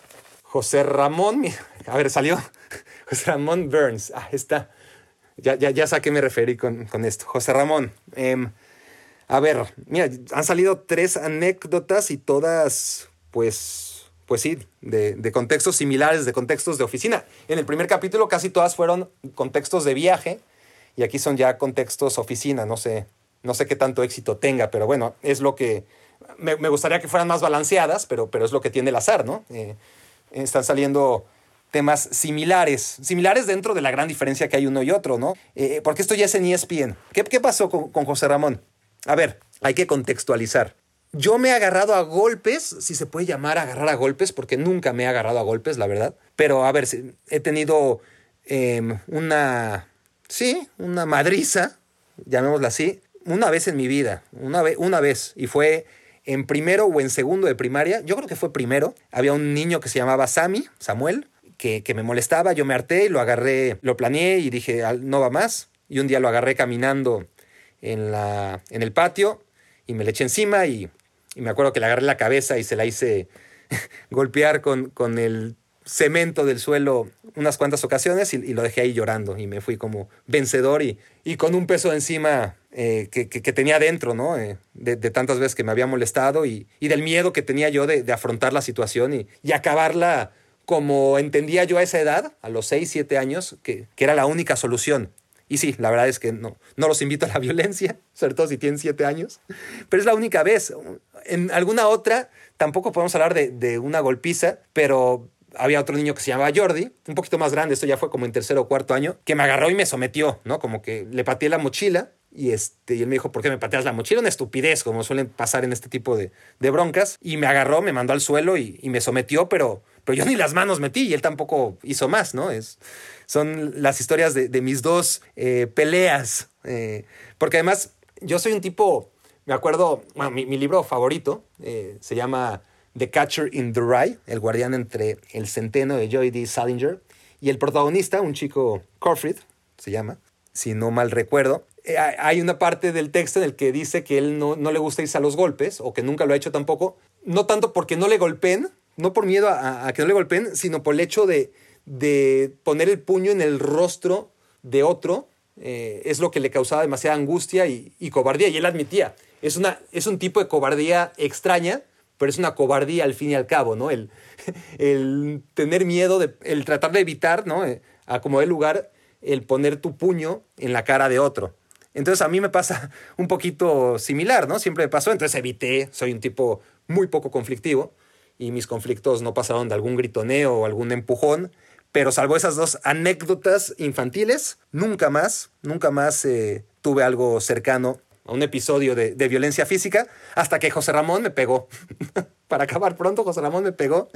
José Ramón, a ver, salió. José Ramón Burns. Ah, está. Ya, ya, ya sé a qué me referí con, esto. José Ramón. Em, a ver, mira, han salido tres anécdotas y todas, pues, pues sí, de, contextos similares, de contextos de oficina. En el primer capítulo casi todas fueron contextos de viaje y aquí son ya contextos oficina. No sé, no sé qué tanto éxito tenga, pero bueno, es lo que... Me, gustaría que fueran más balanceadas, pero, pero es lo que tiene el azar, ¿no? Eh, están saliendo temas similares, similares dentro de la gran diferencia que hay uno y otro, ¿no? Eh, porque esto ya es en ESPN. ¿Qué, qué pasó con, José Ramón? A ver, hay que contextualizar. Yo me he agarrado a golpes, si se puede llamar agarrar a golpes, porque nunca me he agarrado a golpes, la verdad. Pero a ver, he tenido em, una, sí, una madriza, llamémosla así, una vez en mi vida, una, vez, una vez, y fue en primero o en segundo de primaria, yo creo que fue primero, había un niño que se llamaba Sammy, Samuel, que, me molestaba, yo me harté y lo agarré, lo planeé y dije, no va más. Y un día lo agarré caminando en, la, en el patio y me le eché encima y, me acuerdo que le agarré la cabeza y se la hice golpear con, con el cemento del suelo unas cuantas ocasiones y, lo dejé ahí llorando y me fui como vencedor y, y con un peso encima eh, que, que, tenía dentro, ¿no? Eh, de, tantas veces que me había molestado y, y del miedo que tenía yo de, de afrontar la situación y acabarla como entendía yo a esa edad, a los 6, 7 años, que, era la única solución. Y sí, la verdad es que no, no los invito a la violencia, sobre todo si tienen 7 años, pero es la única vez. En alguna otra, tampoco podemos hablar de, de una golpiza, pero había otro niño que se llamaba Jordi, un poquito más grande, esto ya fue como en tercero o cuarto año, que me agarró y me sometió, ¿no? Como que le pateé la mochila y, este, y él me dijo, ¿por qué me pateas la mochila? Una estupidez, como suelen pasar en este tipo de, de broncas. Y me agarró, me mandó al suelo y, y, me sometió, pero pero yo ni las manos metí y él tampoco hizo más, ¿no? Es, son las historias de, mis dos eh, peleas, eh, porque además yo soy un tipo, me acuerdo, bueno, mi, libro favorito eh, se llama The Catcher in the Rye, el guardián entre el centeno de Joy D. Salinger, y el protagonista, un chico Corfrid, se llama, si no mal recuerdo, hay una parte del texto en el que dice que él no, no, le gusta irse a los golpes, o que nunca lo ha hecho tampoco, no tanto porque no le golpeen, no por miedo a, que no le golpeen, sino por el hecho de, de, poner el puño en el rostro de otro eh, es lo que le causaba demasiada angustia y, cobardía. Y él admitía, es, una, es un tipo de cobardía extraña, pero es una cobardía al fin y al cabo, ¿no? El, el tener miedo, de, el tratar de evitar, ¿no? Eh, a como de lugar, el poner tu puño en la cara de otro. Entonces a mí me pasa un poquito similar, ¿no? Siempre me pasó, entonces evité, soy un tipo muy poco conflictivo y mis conflictos no pasaron de algún gritoneo o algún empujón, pero salvo esas dos anécdotas infantiles, nunca más, nunca más eh, tuve algo cercano a un episodio de, violencia física hasta que José Ramón me pegó. Para acabar pronto, José Ramón me pegó.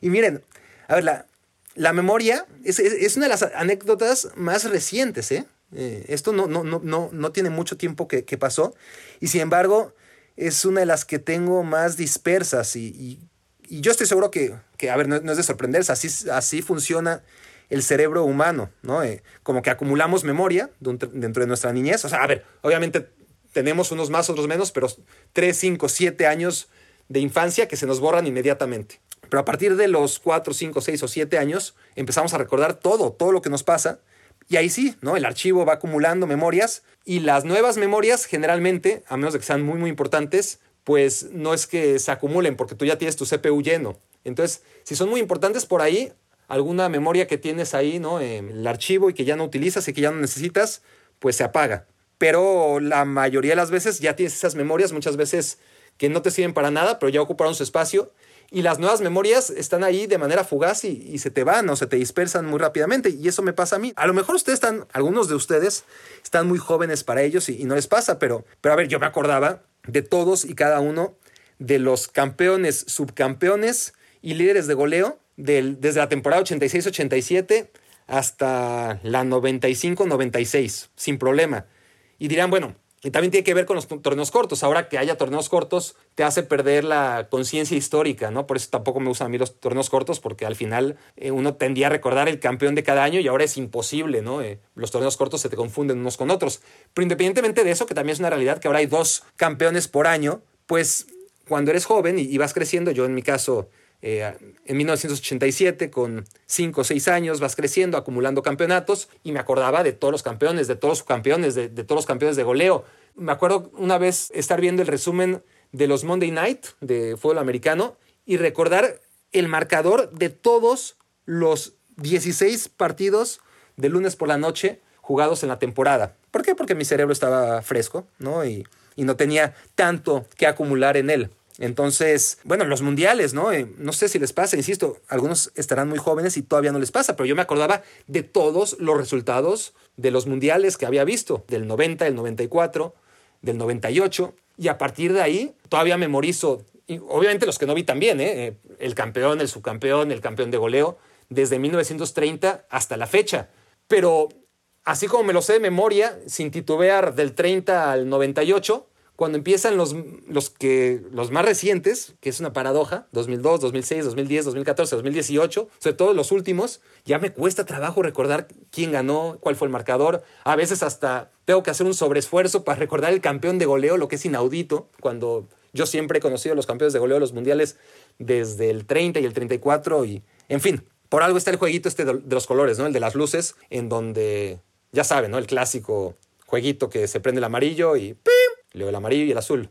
Y miren, a ver, la, la memoria es, es, una de las anécdotas más recientes, ¿eh? Eh, esto no, no, no, no, no tiene mucho tiempo que, pasó y sin embargo es una de las que tengo más dispersas y, y yo estoy seguro que, que a ver, no, es de sorprenderse, así, así funciona el cerebro humano, ¿no? Eh, como que acumulamos memoria dentro de nuestra niñez. O sea, a ver, obviamente tenemos unos más, otros menos, pero 3, 5, 7 años de infancia que se nos borran inmediatamente. Pero a partir de los 4, 5, 6 o 7 años empezamos a recordar todo, todo lo que nos pasa y ahí sí, ¿no? El archivo va acumulando memorias y las nuevas memorias generalmente, a menos de que sean muy, muy importantes, pues no es que se acumulen porque tú ya tienes tu CPU lleno. Entonces, si son muy importantes por ahí, alguna memoria que tienes ahí, ¿no? En el archivo y que ya no utilizas y que ya no necesitas, pues se apaga. Pero la mayoría de las veces ya tienes esas memorias, muchas veces que no te sirven para nada, pero ya ocuparon su espacio y las nuevas memorias están ahí de manera fugaz y, y, se te van o se te dispersan muy rápidamente. Y eso me pasa a mí. A lo mejor ustedes están, algunos de ustedes están muy jóvenes para ellos y, y no les pasa, pero, pero a ver, yo me acordaba de todos y cada uno de los campeones, subcampeones y líderes de goleo del, desde la temporada 86-87 hasta la 95-96, sin problema. Y dirán, bueno, y también tiene que ver con los torneos cortos. Ahora que haya torneos cortos, te hace perder la conciencia histórica, ¿no? Por eso tampoco me gustan a mí los torneos cortos, porque al final eh, uno tendía a recordar el campeón de cada año y ahora es imposible, ¿no? Eh, los torneos cortos se te confunden unos con otros. Pero independientemente de eso, que también es una realidad que ahora hay dos campeones por año, pues cuando eres joven y, y vas creciendo, yo en mi caso eh, en 1987, con 5 o 6 años, vas creciendo, acumulando campeonatos, y me acordaba de todos los campeones, de todos los campeones, de, todos los campeones de goleo. Me acuerdo una vez estar viendo el resumen de los Monday Night de fútbol americano y recordar el marcador de todos los 16 partidos de lunes por la noche jugados en la temporada. ¿Por qué? Porque mi cerebro estaba fresco, ¿no? Y no tenía tanto que acumular en él. Entonces, bueno, los mundiales, ¿no? Eh, no sé si les pasa, insisto, algunos estarán muy jóvenes y todavía no les pasa, pero yo me acordaba de todos los resultados de los mundiales que había visto, del 90, del 94, del 98, y a partir de ahí todavía memorizo, obviamente los que no vi también, ¿eh? ¿eh? El campeón, el subcampeón, el campeón de goleo, desde 1930 hasta la fecha. Pero así como me lo sé de memoria, sin titubear del 30 al 98, cuando empiezan los, los, que, los más recientes, que es una paradoja, 2002, 2006, 2010, 2014, 2018, sobre todo los últimos, ya me cuesta trabajo recordar quién ganó, cuál fue el marcador. A veces hasta tengo que hacer un sobreesfuerzo para recordar el campeón de goleo, lo que es inaudito, cuando yo siempre he conocido los campeones de goleo de los mundiales desde el 30 y el 34 y, en fin, por algo está el jueguito este de los colores, ¿no? El de las luces, en donde, ya saben, ¿no? El clásico jueguito que se prende el amarillo y. luego el amarillo y el azul.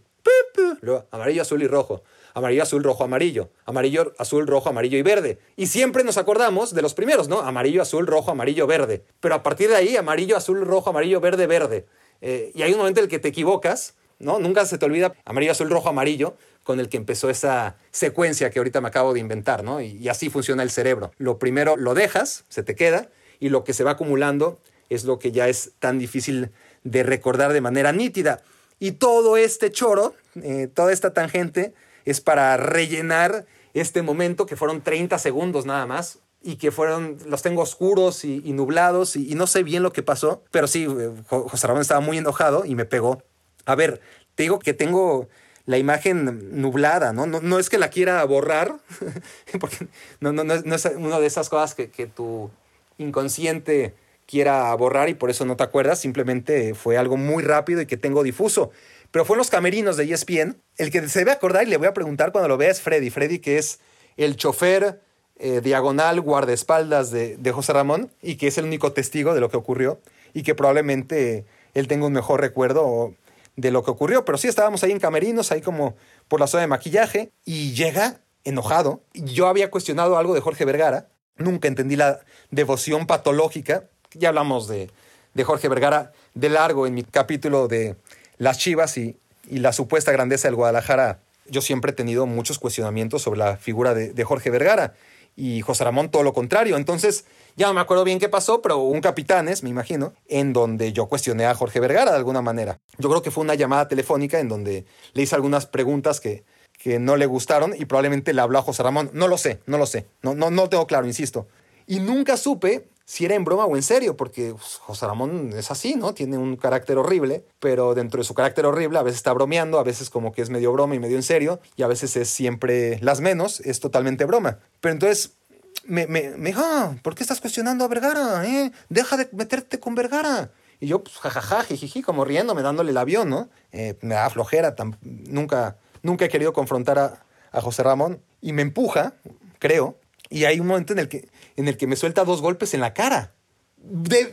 Luego amarillo, azul y rojo. Amarillo, azul, rojo, amarillo. Amarillo, azul, rojo, amarillo y verde. Y siempre nos acordamos de los primeros, ¿no? Amarillo, azul, rojo, amarillo, verde. Pero a partir de ahí, amarillo, azul, rojo, amarillo, verde, verde. Eh, y hay un momento en el que te equivocas, ¿no? Nunca se te olvida amarillo, azul, rojo, amarillo, con el que empezó esa secuencia que ahorita me acabo de inventar, ¿no? Y, y así funciona el cerebro. Lo primero lo dejas, se te queda, y lo que se va acumulando es lo que ya es tan difícil de recordar de manera nítida. Y todo este choro, eh, toda esta tangente, es para rellenar este momento que fueron 30 segundos nada más y que fueron, los tengo oscuros y, nublados y, y, no sé bien lo que pasó, pero sí, eh, José Ramón estaba muy enojado y me pegó. A ver, te digo que tengo la imagen nublada, ¿no? No, no es que la quiera borrar, porque no, no, no, es, no es una de esas cosas que, que tu inconsciente quiera borrar y por eso no te acuerdas, simplemente fue algo muy rápido y que tengo difuso. Pero fue en los camerinos de ESPN. El que se debe acordar y le voy a preguntar cuando lo vea es Freddy. Freddy que es el chofer eh, diagonal guardaespaldas de, de José Ramón y que es el único testigo de lo que ocurrió. y que probablemente él tenga un mejor recuerdo de lo que ocurrió. Pero sí estábamos ahí en camerinos, ahí como por la zona de maquillaje, y llega enojado. Yo había cuestionado algo de Jorge Vergara, nunca entendí la devoción patológica. Ya hablamos de, de Jorge Vergara de largo en mi capítulo de las Chivas y, y la supuesta grandeza del Guadalajara. Yo siempre he tenido muchos cuestionamientos sobre la figura de, de Jorge Vergara y José Ramón todo lo contrario. Entonces, ya no me acuerdo bien qué pasó, pero un capitanes, me imagino, en donde yo cuestioné a Jorge Vergara de alguna manera. Yo creo que fue una llamada telefónica en donde le hice algunas preguntas que, que no le gustaron y probablemente le habló a José Ramón. No lo sé, no lo sé. No, no, no tengo claro, insisto. Y nunca supe si era en broma o en serio, porque pues, José Ramón es así, ¿no? Tiene un carácter horrible, pero dentro de su carácter horrible a veces está bromeando, a veces como que es medio broma y medio en serio, y a veces es siempre las menos, es totalmente broma. Pero entonces me, me, me dijo, ah, ¿por qué estás cuestionando a Vergara? Eh? Deja de meterte con Vergara. Y yo, pues, jajaja, jijiji, como riéndome, dándole el avión, ¿no? Eh, me da flojera, nunca, nunca he querido confrontar a, a José Ramón. Y me empuja, creo, y hay un momento en el que, en el que me suelta dos golpes en la cara.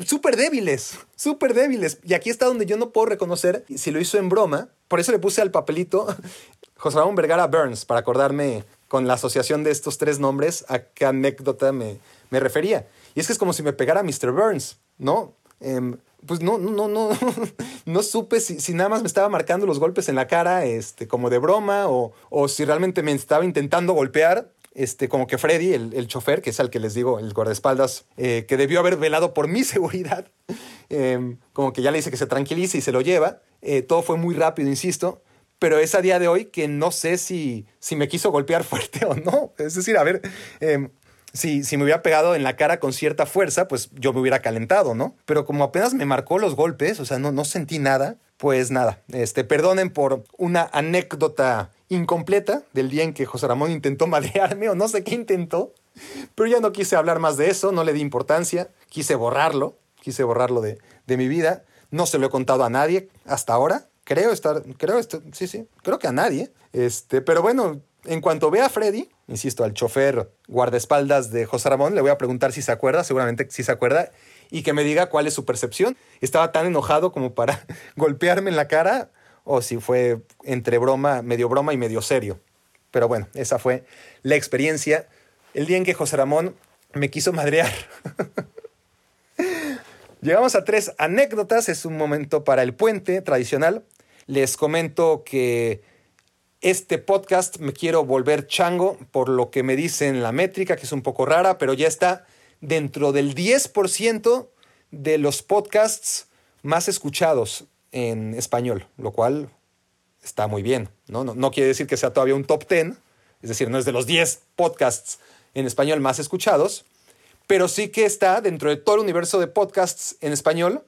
Súper débiles, súper débiles. Y aquí está donde yo no puedo reconocer si lo hizo en broma. Por eso le puse al papelito José Ramón Vergara Burns, para acordarme con la asociación de estos tres nombres a qué anécdota me, me refería. Y es que es como si me pegara Mr. Burns, ¿no? Em, pues no, no, no, no supe si, si, nada más me estaba marcando los golpes en la cara, este, como de broma, o, o si realmente me estaba intentando golpear este, como que Freddy, el, el, chofer, que es al que les digo, el guardaespaldas, eh, que debió haber velado por mi seguridad, eh, como que ya le dice que se tranquilice y se lo lleva. Eh, todo fue muy rápido, insisto, pero es a día de hoy que no sé si, si me quiso golpear fuerte o no. Es decir, a ver, em, si, si, me hubiera pegado en la cara con cierta fuerza, pues yo me hubiera calentado, ¿no? Pero como apenas me marcó los golpes, o sea, no, no sentí nada, pues nada, este, perdonen por una anécdota incompleta del día en que José Ramón intentó madrearme o no sé qué intentó, pero ya no quise hablar más de eso, no le di importancia, quise borrarlo, quise borrarlo de, de mi vida, no se lo he contado a nadie hasta ahora, creo estar, creo, estar, sí, sí, creo que a nadie, este, pero bueno, en cuanto vea a Freddy, insisto, al chofer guardaespaldas de José Ramón, le voy a preguntar si se acuerda, seguramente si se acuerda, y que me diga cuál es su percepción. Estaba tan enojado como para golpearme en la cara o si fue entre broma, medio broma y medio serio. Pero bueno, esa fue la experiencia. El día en que José Ramón me quiso madrear. Llegamos a tres anécdotas, es un momento para el puente tradicional. Les comento que este podcast me quiero volver chango por lo que me dicen la métrica, que es un poco rara, pero ya está dentro del 10% de los podcasts más escuchados en español, lo cual está muy bien. ¿no? No, quiere decir que sea todavía un top 10, es decir, no es de los 10 podcasts en español más escuchados, pero sí que está dentro de todo el universo de podcasts en español,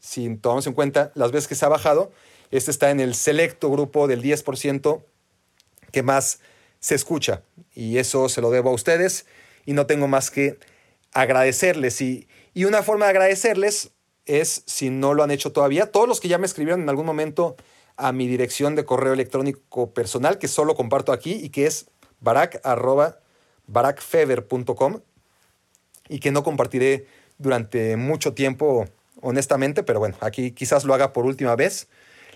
si tomamos en cuenta las veces que se ha bajado, este está en el selecto grupo del 10% que más se escucha. Y eso se lo debo a ustedes y no tengo más que agradecerles. Y, y una forma de agradecerles es, si no lo han hecho todavía, todos los que ya me escribieron en algún momento a mi dirección de correo electrónico personal, que solo comparto aquí y que es barak.barakfeber.com y que no compartiré durante mucho tiempo, honestamente, pero bueno, aquí quizás lo haga por última vez.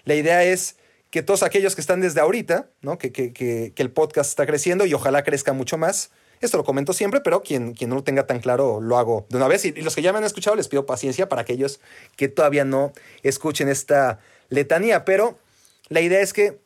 La idea es que todos aquellos que están desde ahorita, ¿no? que, que, que el podcast está creciendo y ojalá crezca mucho más, esto lo comento siempre, pero quien, quien no lo tenga tan claro lo hago de una vez. Y, los que ya me han escuchado les pido paciencia para aquellos que todavía no escuchen esta letanía. Pero la idea es que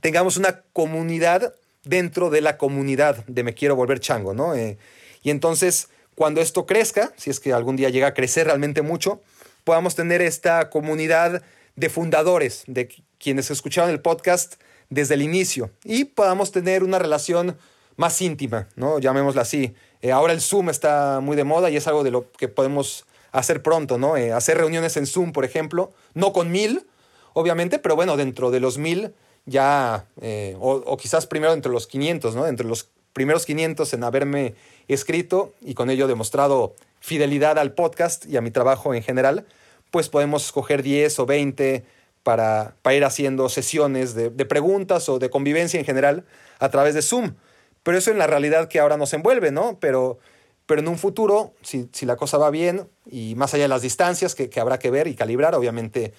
tengamos una comunidad dentro de la comunidad de Me Quiero Volver Chango, ¿no? Eh, y entonces, cuando esto crezca, si es que algún día llega a crecer realmente mucho, podamos tener esta comunidad de fundadores, de quienes escucharon el podcast desde el inicio y podamos tener una relación más íntima, ¿no? Llamémosla así. Eh, ahora el Zoom está muy de moda y es algo de lo que podemos hacer pronto, ¿no? Eh, hacer reuniones en Zoom, por ejemplo, no con mil, obviamente, pero bueno, dentro de los mil ya, eh, o, quizás primero entre los 500, ¿no? Entre los primeros 500 en haberme escrito y con ello demostrado fidelidad al podcast y a mi trabajo en general, pues podemos escoger 10 o 20 para, ir haciendo sesiones de, de preguntas o de convivencia en general a través de Zoom. Pero eso en la realidad que ahora nos envuelve, ¿no? Pero, pero en un futuro, si, la cosa va bien y más allá de las distancias que, habrá que ver y calibrar, obviamente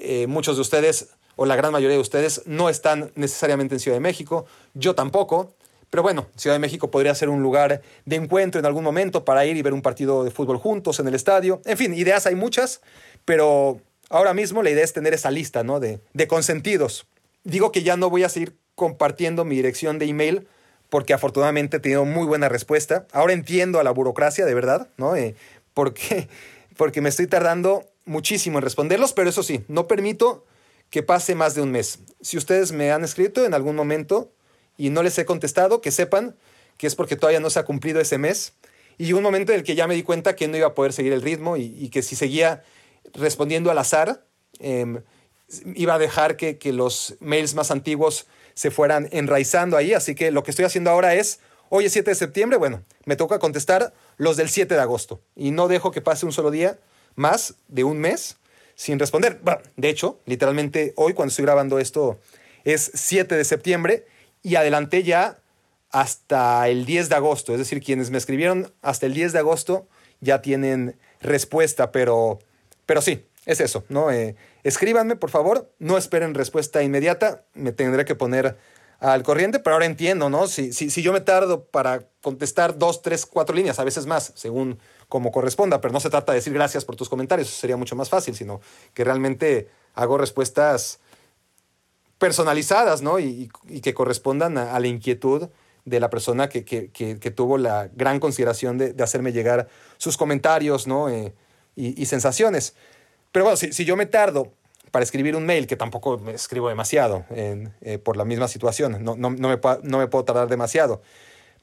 eh, muchos de ustedes o la gran mayoría de ustedes no están necesariamente en Ciudad de México, yo tampoco, pero bueno, Ciudad de México podría ser un lugar de encuentro en algún momento para ir y ver un partido de fútbol juntos en el estadio. En fin, ideas hay muchas, pero ahora mismo la idea es tener esa lista ¿no? de, de consentidos. Digo que ya no voy a seguir compartiendo mi dirección de email porque afortunadamente he tenido muy buena respuesta. Ahora entiendo a la burocracia, de verdad, ¿no? Eh, porque, porque me estoy tardando muchísimo en responderlos, pero eso sí, no permito que pase más de un mes. Si ustedes me han escrito en algún momento y no les he contestado, que sepan que es porque todavía no se ha cumplido ese mes. Y un momento en el que ya me di cuenta que no iba a poder seguir el ritmo y, que si seguía respondiendo al azar, em, iba a dejar que, que los mails más antiguos se fueran enraizando ahí. Así que lo que estoy haciendo ahora es, hoy es 7 de septiembre, bueno, me toca contestar los del 7 de agosto. Y no dejo que pase un solo día más de un mes sin responder. Bueno, de hecho, literalmente hoy cuando estoy grabando esto es 7 de septiembre y adelanté ya hasta el 10 de agosto. Es decir, quienes me escribieron hasta el 10 de agosto ya tienen respuesta, pero, pero sí, es eso, ¿no? Eh, escríbanme, por favor, no esperen respuesta inmediata, me tendré que poner al corriente, pero ahora entiendo, ¿no? Si, si, si yo me tardo para contestar dos, tres, cuatro líneas, a veces más, según como corresponda, pero no se trata de decir gracias por tus comentarios, sería mucho más fácil, sino que realmente hago respuestas personalizadas, ¿no? Y, que correspondan a, la inquietud de la persona que, tuvo la gran consideración de, hacerme llegar sus comentarios, ¿no? Eh, y sensaciones. Pero bueno, si, yo me tardo para escribir un mail, que tampoco me escribo demasiado eh, por la misma situación, no, no, no, me no me puedo tardar demasiado.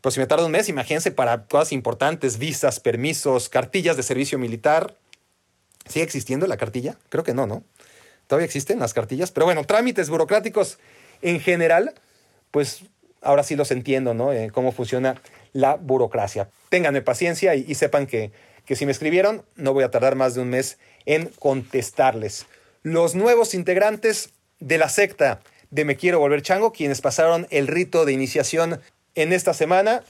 Pero si me tardo un mes, imagínense para cosas importantes, visas, permisos, cartillas de servicio militar. ¿Sigue existiendo la cartilla? Creo que no, ¿no? Todavía existen las cartillas. Pero bueno, trámites burocráticos en general, pues ahora sí los entiendo, ¿no? Eh, cómo funciona la burocracia. Ténganme paciencia y, y sepan que, que si me escribieron, no voy a tardar más de un mes en contestarles. Los nuevos integrantes de la secta de Me Quiero Volver Chango, quienes pasaron el rito de iniciación en esta semana,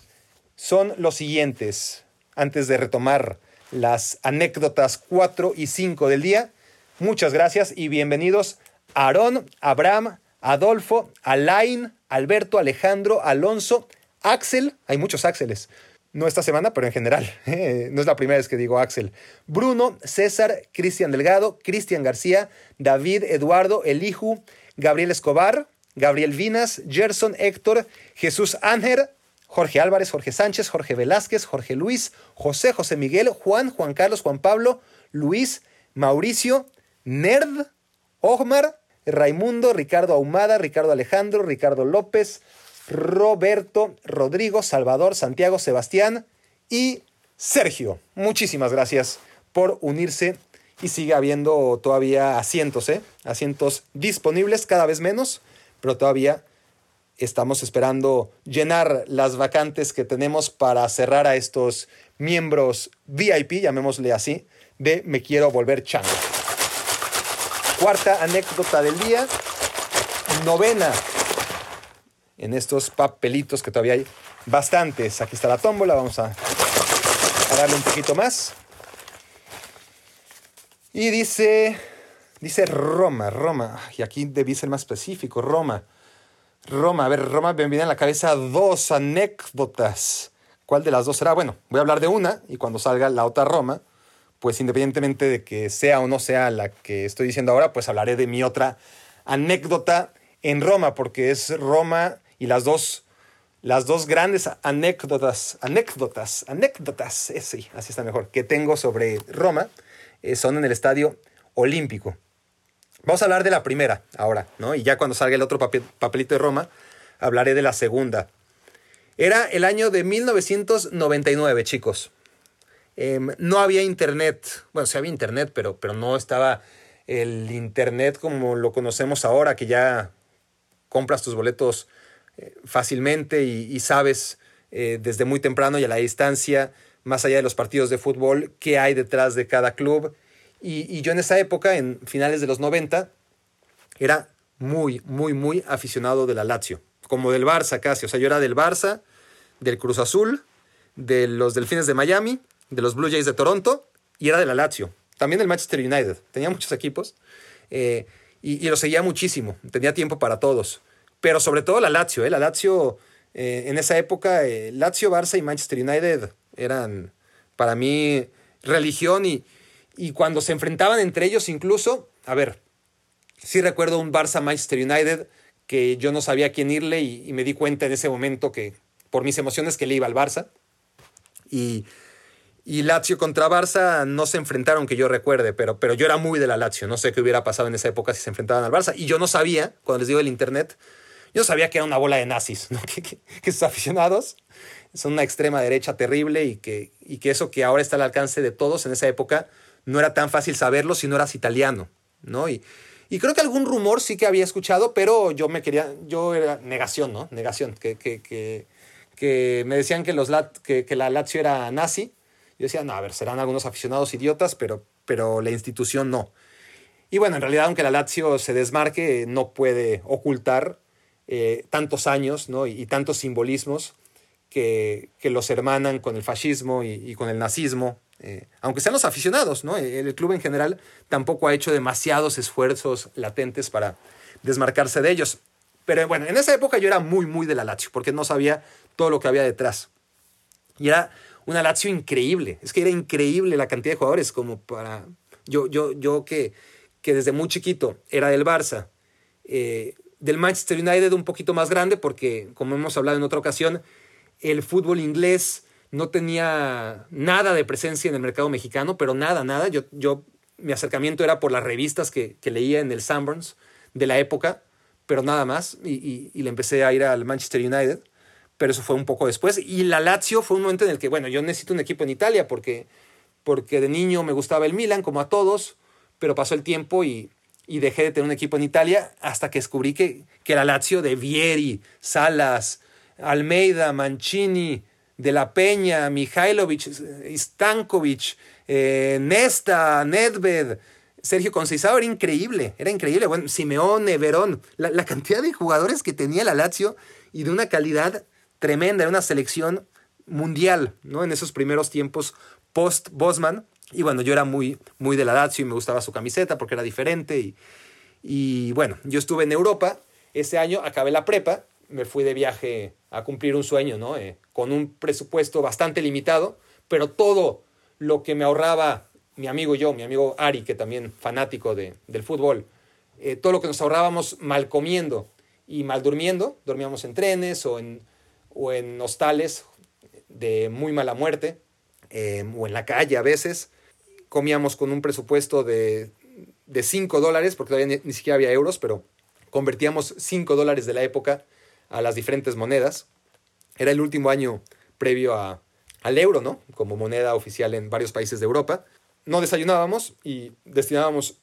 son los siguientes. Antes de retomar las anécdotas 4 y 5 del día, muchas gracias y bienvenidos a Aarón, Abraham, Adolfo, Alain, Alberto, Alejandro, Alonso, Axel, hay muchos Axeles, no esta semana, pero en general. Eh, no es la primera vez que digo Axel. Bruno, César, Cristian Delgado, Cristian García, David, Eduardo, Eliju, Gabriel Escobar, Gabriel Vinas, Gerson, Héctor, Jesús Ángel, Jorge Álvarez, Jorge Sánchez, Jorge Velázquez, Jorge Luis, José, José Miguel, Juan, Juan Carlos, Juan Pablo, Luis, Mauricio, Nerd, Omar, Raimundo, Ricardo Ahumada, Ricardo Alejandro, Ricardo López, Roberto, Rodrigo, Salvador, Santiago, Sebastián y Sergio. Muchísimas gracias por unirse y sigue habiendo todavía asientos, ¿eh? Asientos disponibles, cada vez menos, pero todavía estamos esperando llenar las vacantes que tenemos para cerrar a estos miembros VIP, llamémosle así, de Me Quiero Volver Chango. Cuarta anécdota del día. Novena en estos papelitos que todavía hay bastantes. Aquí está la tómbola, vamos a, darle un poquito más. Y dice, dice Roma, Roma, y aquí debí ser más específico, Roma. Roma, a ver, Roma me viene la cabeza dos anécdotas. ¿Cuál de las dos será? Bueno, voy a hablar de una y cuando salga la otra Roma, pues independientemente de que sea o no sea la que estoy diciendo ahora, pues hablaré de mi otra anécdota en Roma, porque es Roma y las dos, las dos grandes anécdotas, anécdotas, anécdotas, eh, sí, así está mejor, que tengo sobre Roma eh, son en el Estadio Olímpico. Vamos a hablar de la primera ahora, ¿no? Y ya cuando salga el otro papelito de Roma, hablaré de la segunda. Era el año de 1999, chicos. Em, no había internet. Bueno, sí había internet, pero, pero no estaba el internet como lo conocemos ahora, que ya compras tus boletos fácilmente y, sabes eh, desde muy temprano y a la distancia, más allá de los partidos de fútbol, qué hay detrás de cada club. Y, yo en esa época, en finales de los 90, era muy, muy, muy aficionado de la Lazio, como del Barça casi. O sea, yo era del Barça, del Cruz Azul, de los Delfines de Miami, de los Blue Jays de Toronto y era de la Lazio. También del Manchester United. Tenía muchos equipos eh, y, y, lo seguía muchísimo. Tenía tiempo para todos. Pero sobre todo la Lazio. ¿eh? La Lazio, eh, en esa época, eh, Lazio, Barça y Manchester United eran para mí religión y, y cuando se enfrentaban entre ellos incluso, a ver, sí recuerdo un Barça-Manchester United que yo no sabía a quién irle y, y me di cuenta en ese momento que por mis emociones que le iba al Barça. Y, y Lazio contra Barça no se enfrentaron que yo recuerde, pero, pero yo era muy de la Lazio. No sé qué hubiera pasado en esa época si se enfrentaban al Barça. Y yo no sabía, cuando les digo el internet, yo sabía que era una bola de nazis, ¿no? que, que, que, sus aficionados son una extrema derecha terrible y que, y que eso que ahora está al alcance de todos en esa época no era tan fácil saberlo si no eras italiano. ¿no? Y, y creo que algún rumor sí que había escuchado, pero yo me quería, yo era negación, ¿no? Negación, que, que, que, que me decían que, los, que, que la Lazio era nazi. Yo decía, no, a ver, serán algunos aficionados idiotas, pero, pero la institución no. Y bueno, en realidad, aunque la Lazio se desmarque, no puede ocultar eh, tantos años ¿no? y, tantos simbolismos que, que, los hermanan con el fascismo y, con el nazismo. Eh, aunque sean los aficionados, ¿no? el, el club en general tampoco ha hecho demasiados esfuerzos latentes para desmarcarse de ellos. Pero bueno, en esa época yo era muy, muy de la Lazio, porque no sabía todo lo que había detrás. Y era una Lazio increíble. Es que era increíble la cantidad de jugadores como para... Yo, yo, yo que, que desde muy chiquito era del Barça, eh, del Manchester United un poquito más grande, porque como hemos hablado en otra ocasión, el fútbol inglés no tenía nada de presencia en el mercado mexicano, pero nada, nada. Yo, yo mi acercamiento era por las revistas que, que leía en el Sanborns de la época, pero nada más. Y, y, y le empecé a ir al Manchester United pero eso fue un poco después. Y la Lazio fue un momento en el que, bueno, yo necesito un equipo en Italia porque, porque de niño me gustaba el Milan, como a todos, pero pasó el tiempo y, y dejé de tener un equipo en Italia hasta que descubrí que, que la Lazio de Vieri, Salas, Almeida, Mancini, De La Peña, Mihailovic, Stankovic, eh, Nesta, Nedved, Sergio Conceição era increíble, era increíble. Bueno, Simeone, Verón, la, la cantidad de jugadores que tenía la Lazio y de una calidad tremenda, era una selección mundial, ¿no? En esos primeros tiempos post-Bosman. Y bueno, yo era muy, muy de la Lazio y me gustaba su camiseta porque era diferente. Y, y bueno, yo estuve en Europa. Ese año acabé la prepa, me fui de viaje a cumplir un sueño, ¿no? Eh, con un presupuesto bastante limitado, pero todo lo que me ahorraba mi amigo y yo, mi amigo Ari, que también fanático de, del fútbol, eh, todo lo que nos ahorrábamos mal comiendo y mal durmiendo, dormíamos en trenes o en, o en hostales de muy mala muerte, eh, o en la calle a veces. Comíamos con un presupuesto de, de 5 dólares, porque todavía ni, ni, siquiera había euros, pero convertíamos 5 dólares de la época a las diferentes monedas. Era el último año previo a, al euro, ¿no? Como moneda oficial en varios países de Europa. No desayunábamos y destinábamos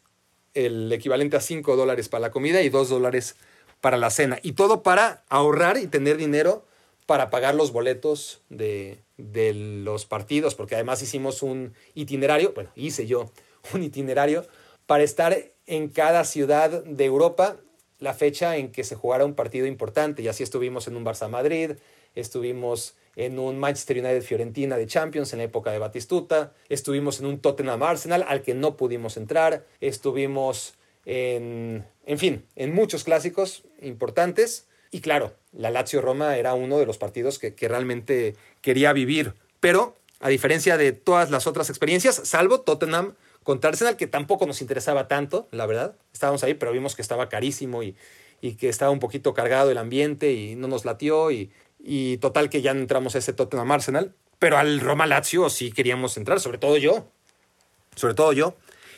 el equivalente a 5 dólares para la comida y 2 dólares para la cena. Y todo para ahorrar y tener dinero para pagar los boletos de, de, los partidos, porque además hicimos un itinerario, bueno, hice yo un itinerario para estar en cada ciudad de Europa la fecha en que se jugara un partido importante. Y así estuvimos en un Barça Madrid, estuvimos en un Manchester United Fiorentina de Champions en la época de Batistuta, estuvimos en un Tottenham Arsenal al que no pudimos entrar, estuvimos en, en fin, en muchos clásicos importantes. Y claro, la Lazio Roma era uno de los partidos que, realmente quería vivir. Pero, a diferencia de todas las otras experiencias, salvo Tottenham contra Arsenal, que tampoco nos interesaba tanto, la verdad. Estábamos ahí, pero vimos que estaba carísimo y, y que estaba un poquito cargado el ambiente y no nos latió. Y, y total que ya entramos a ese Tottenham Arsenal. Pero al Roma Lazio sí queríamos entrar, sobre todo yo. Sobre todo yo.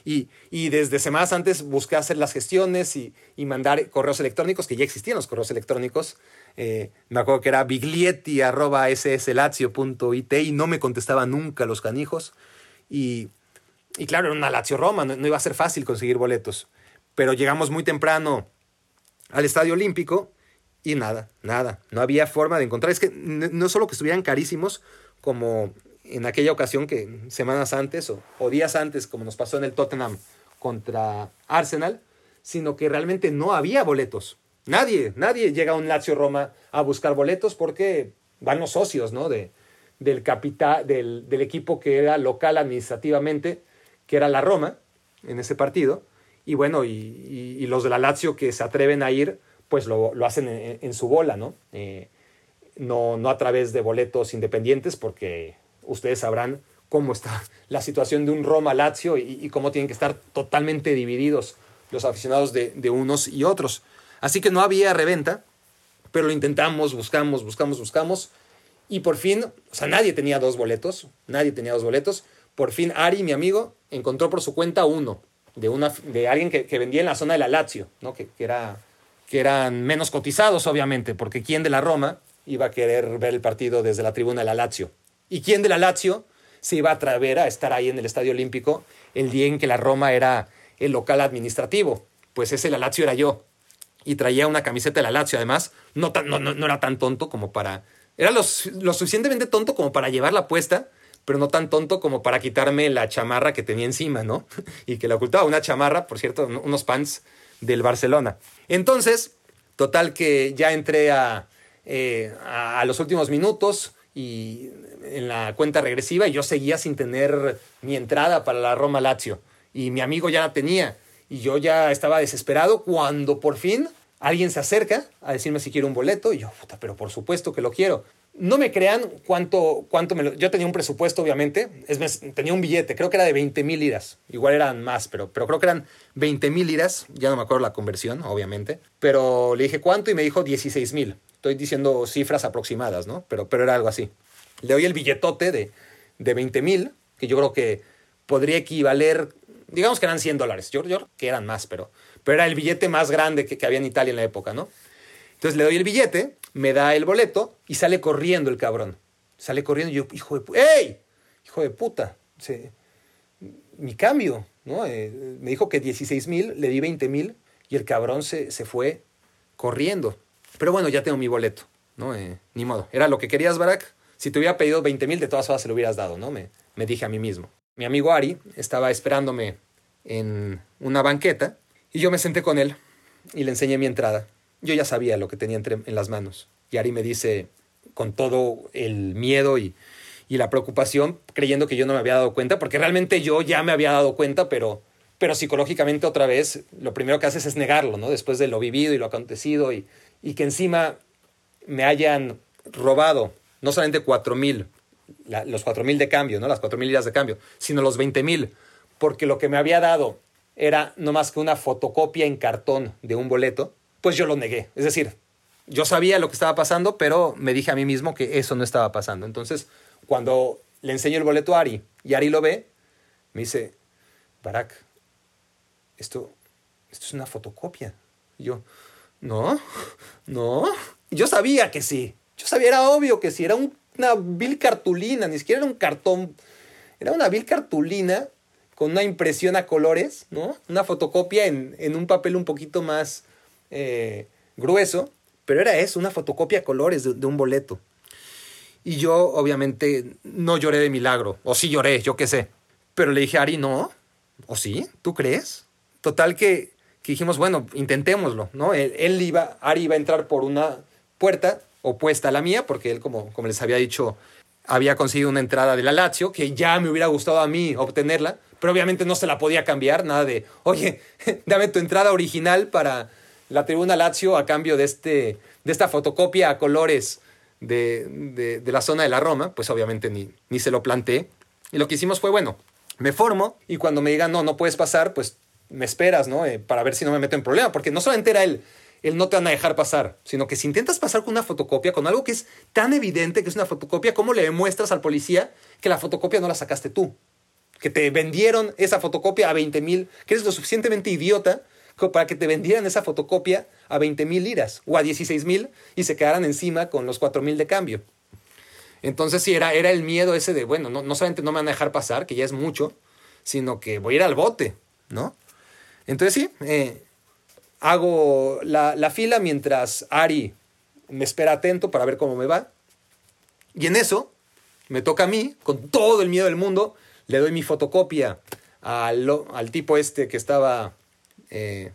Y, y, desde semanas antes busqué hacer las gestiones y, y, mandar correos electrónicos, que ya existían los correos electrónicos. Eh, me acuerdo que era biglietti.sslazio.it y no me contestaba nunca los canijos. Y, y claro, era una Lazio Roma, no, no, iba a ser fácil conseguir boletos. Pero llegamos muy temprano al Estadio Olímpico y nada, nada, no había forma de encontrar. Es que no solo que estuvieran carísimos, como en aquella ocasión que semanas antes o, días antes, como nos pasó en el Tottenham contra Arsenal, sino que realmente no había boletos. Nadie, nadie llega a un Lazio Roma a buscar boletos porque van los socios ¿no? de, del, capitán, del, equipo que era local administrativamente, que era la Roma, en ese partido. Y bueno, y, los de la Lazio que se atreven a ir, pues lo, hacen en, su bola, ¿no? Eh, ¿no? No a través de boletos independientes, porque ustedes sabrán cómo está la situación de un Roma-Lazio y, cómo tienen que estar totalmente divididos los aficionados de, unos y otros. Así que no había reventa, pero lo intentamos, buscamos, buscamos, buscamos. Y por fin, o sea, nadie tenía dos boletos, nadie tenía dos boletos. Por fin Ari, mi amigo, encontró por su cuenta uno, de, una, de alguien que, que vendía en la zona de la Lazio, ¿no? que, que, era, que eran menos cotizados, obviamente, porque ¿quién de la Roma iba a querer ver el partido desde la tribuna de la Lazio? ¿Y quién de la Lazio se iba a atrever a estar ahí en el Estadio Olímpico el día en que la Roma era el local administrativo? Pues ese la Lazio era yo. Y traía una camiseta de la Lazio, además. No, no, no, no era tan tonto como para era lo, suficientemente tonto como para llevarla puesta, pero no tan tonto como para quitarme la chamarra que tenía encima, ¿no? Y que la ocultaba una chamarra, por cierto, unos pants del Barcelona. Entonces, total que ya entré a, eh, a, los últimos minutos y en la cuenta regresiva y yo seguía sin tener mi entrada para la Roma Lazio. Y mi amigo ya la tenía. Y yo ya estaba desesperado cuando por fin alguien se acerca a decirme si quiero un boleto y yo, puta, pero por supuesto que lo quiero. No me crean cuánto, cuánto me lo... Yo tenía un presupuesto, obviamente, es, tenía un billete, creo que era de 20 mil liras, igual eran más, pero, pero creo que eran 20 mil liras, ya no me acuerdo la conversión, obviamente, pero le dije cuánto y me dijo 16 mil. Estoy diciendo cifras aproximadas, ¿no? Pero, pero era algo así. Le doy el billetote de, de 20 mil, que yo creo que podría equivaler, digamos que eran 100 dólares, yo, yo que eran más, pero pero era el billete más grande que, había en Italia en la época, ¿no? Entonces le doy el billete, me da el boleto y sale corriendo el cabrón. Sale corriendo y yo, hijo de ¡Ey! Hijo de puta. mi cambio, ¿no? Eh, me dijo que 16 mil, le di 20 mil y el cabrón se, se, fue corriendo. Pero bueno, ya tengo mi boleto, ¿no? Eh, ni modo. Era lo que querías, Barack. Si te hubiera pedido 20 mil, de todas formas se lo hubieras dado, ¿no? Me, me dije a mí mismo. Mi amigo Ari estaba esperándome en una banqueta y yo me senté con él y le enseñé mi entrada. Yo ya sabía lo que tenía entre, en las manos. Y Ari me dice, con todo el miedo y, y, la preocupación, creyendo que yo no me había dado cuenta, porque realmente yo ya me había dado cuenta, pero, pero psicológicamente otra vez lo primero que haces es negarlo, ¿no? Después de lo vivido y lo acontecido y, y que encima me hayan robado no solamente cuatro mil, los cuatro mil de cambio, ¿no? Las cuatro mil liras de cambio, sino los veinte mil, porque lo que me había dado era no más que una fotocopia en cartón de un boleto, pues yo lo negué. Es decir, yo sabía lo que estaba pasando, pero me dije a mí mismo que eso no estaba pasando. Entonces, cuando le enseño el boleto a Ari y Ari lo ve, me dice, Barak, esto, esto es una fotocopia. Y yo, no, no. yo sabía que sí. Yo sabía, era obvio que sí. Era una vil cartulina, ni siquiera era un cartón. Era una vil cartulina con una impresión a colores, ¿no? Una fotocopia en, un papel un poquito más eh, grueso, pero era eso, una fotocopia a colores de, un boleto. Y yo, obviamente, no lloré de milagro, o sí lloré, yo qué sé. Pero le dije Ari, no, o sí, ¿tú crees? Total que, dijimos, bueno, intentémoslo, ¿no? Él, iba, Ari iba a entrar por una puerta opuesta a la mía, porque él, como, como les había dicho, había conseguido una entrada de la Lazio, que ya me hubiera gustado a mí obtenerla, pero obviamente no se la podía cambiar, nada de, oye, dame tu entrada original para la tribuna Lazio a cambio de, este, de esta fotocopia a colores de, de, la zona de la Roma, pues obviamente ni, ni se lo planteé. Y lo que hicimos fue, bueno, me formo y cuando me digan, no, no puedes pasar, pues me esperas, ¿no? Eh, para ver si no me meto en problema, porque no solamente era él, él no te van a dejar pasar, sino que si intentas pasar con una fotocopia, con algo que es tan evidente que es una fotocopia, ¿cómo le demuestras al policía que la fotocopia no la sacaste tú? que te vendieron esa fotocopia a 20 mil, que eres lo suficientemente idiota para que te vendieran esa fotocopia a 20 mil liras o a 16 mil y se quedaran encima con los 4 mil de cambio. Entonces sí, era, era el miedo ese de, bueno, no, no solamente no me van a dejar pasar, que ya es mucho, sino que voy a ir al bote, ¿no? Entonces sí, eh, hago la, la fila mientras Ari me espera atento para ver cómo me va. Y en eso me toca a mí, con todo el miedo del mundo, le doy mi fotocopia al, al tipo este que estaba, eh,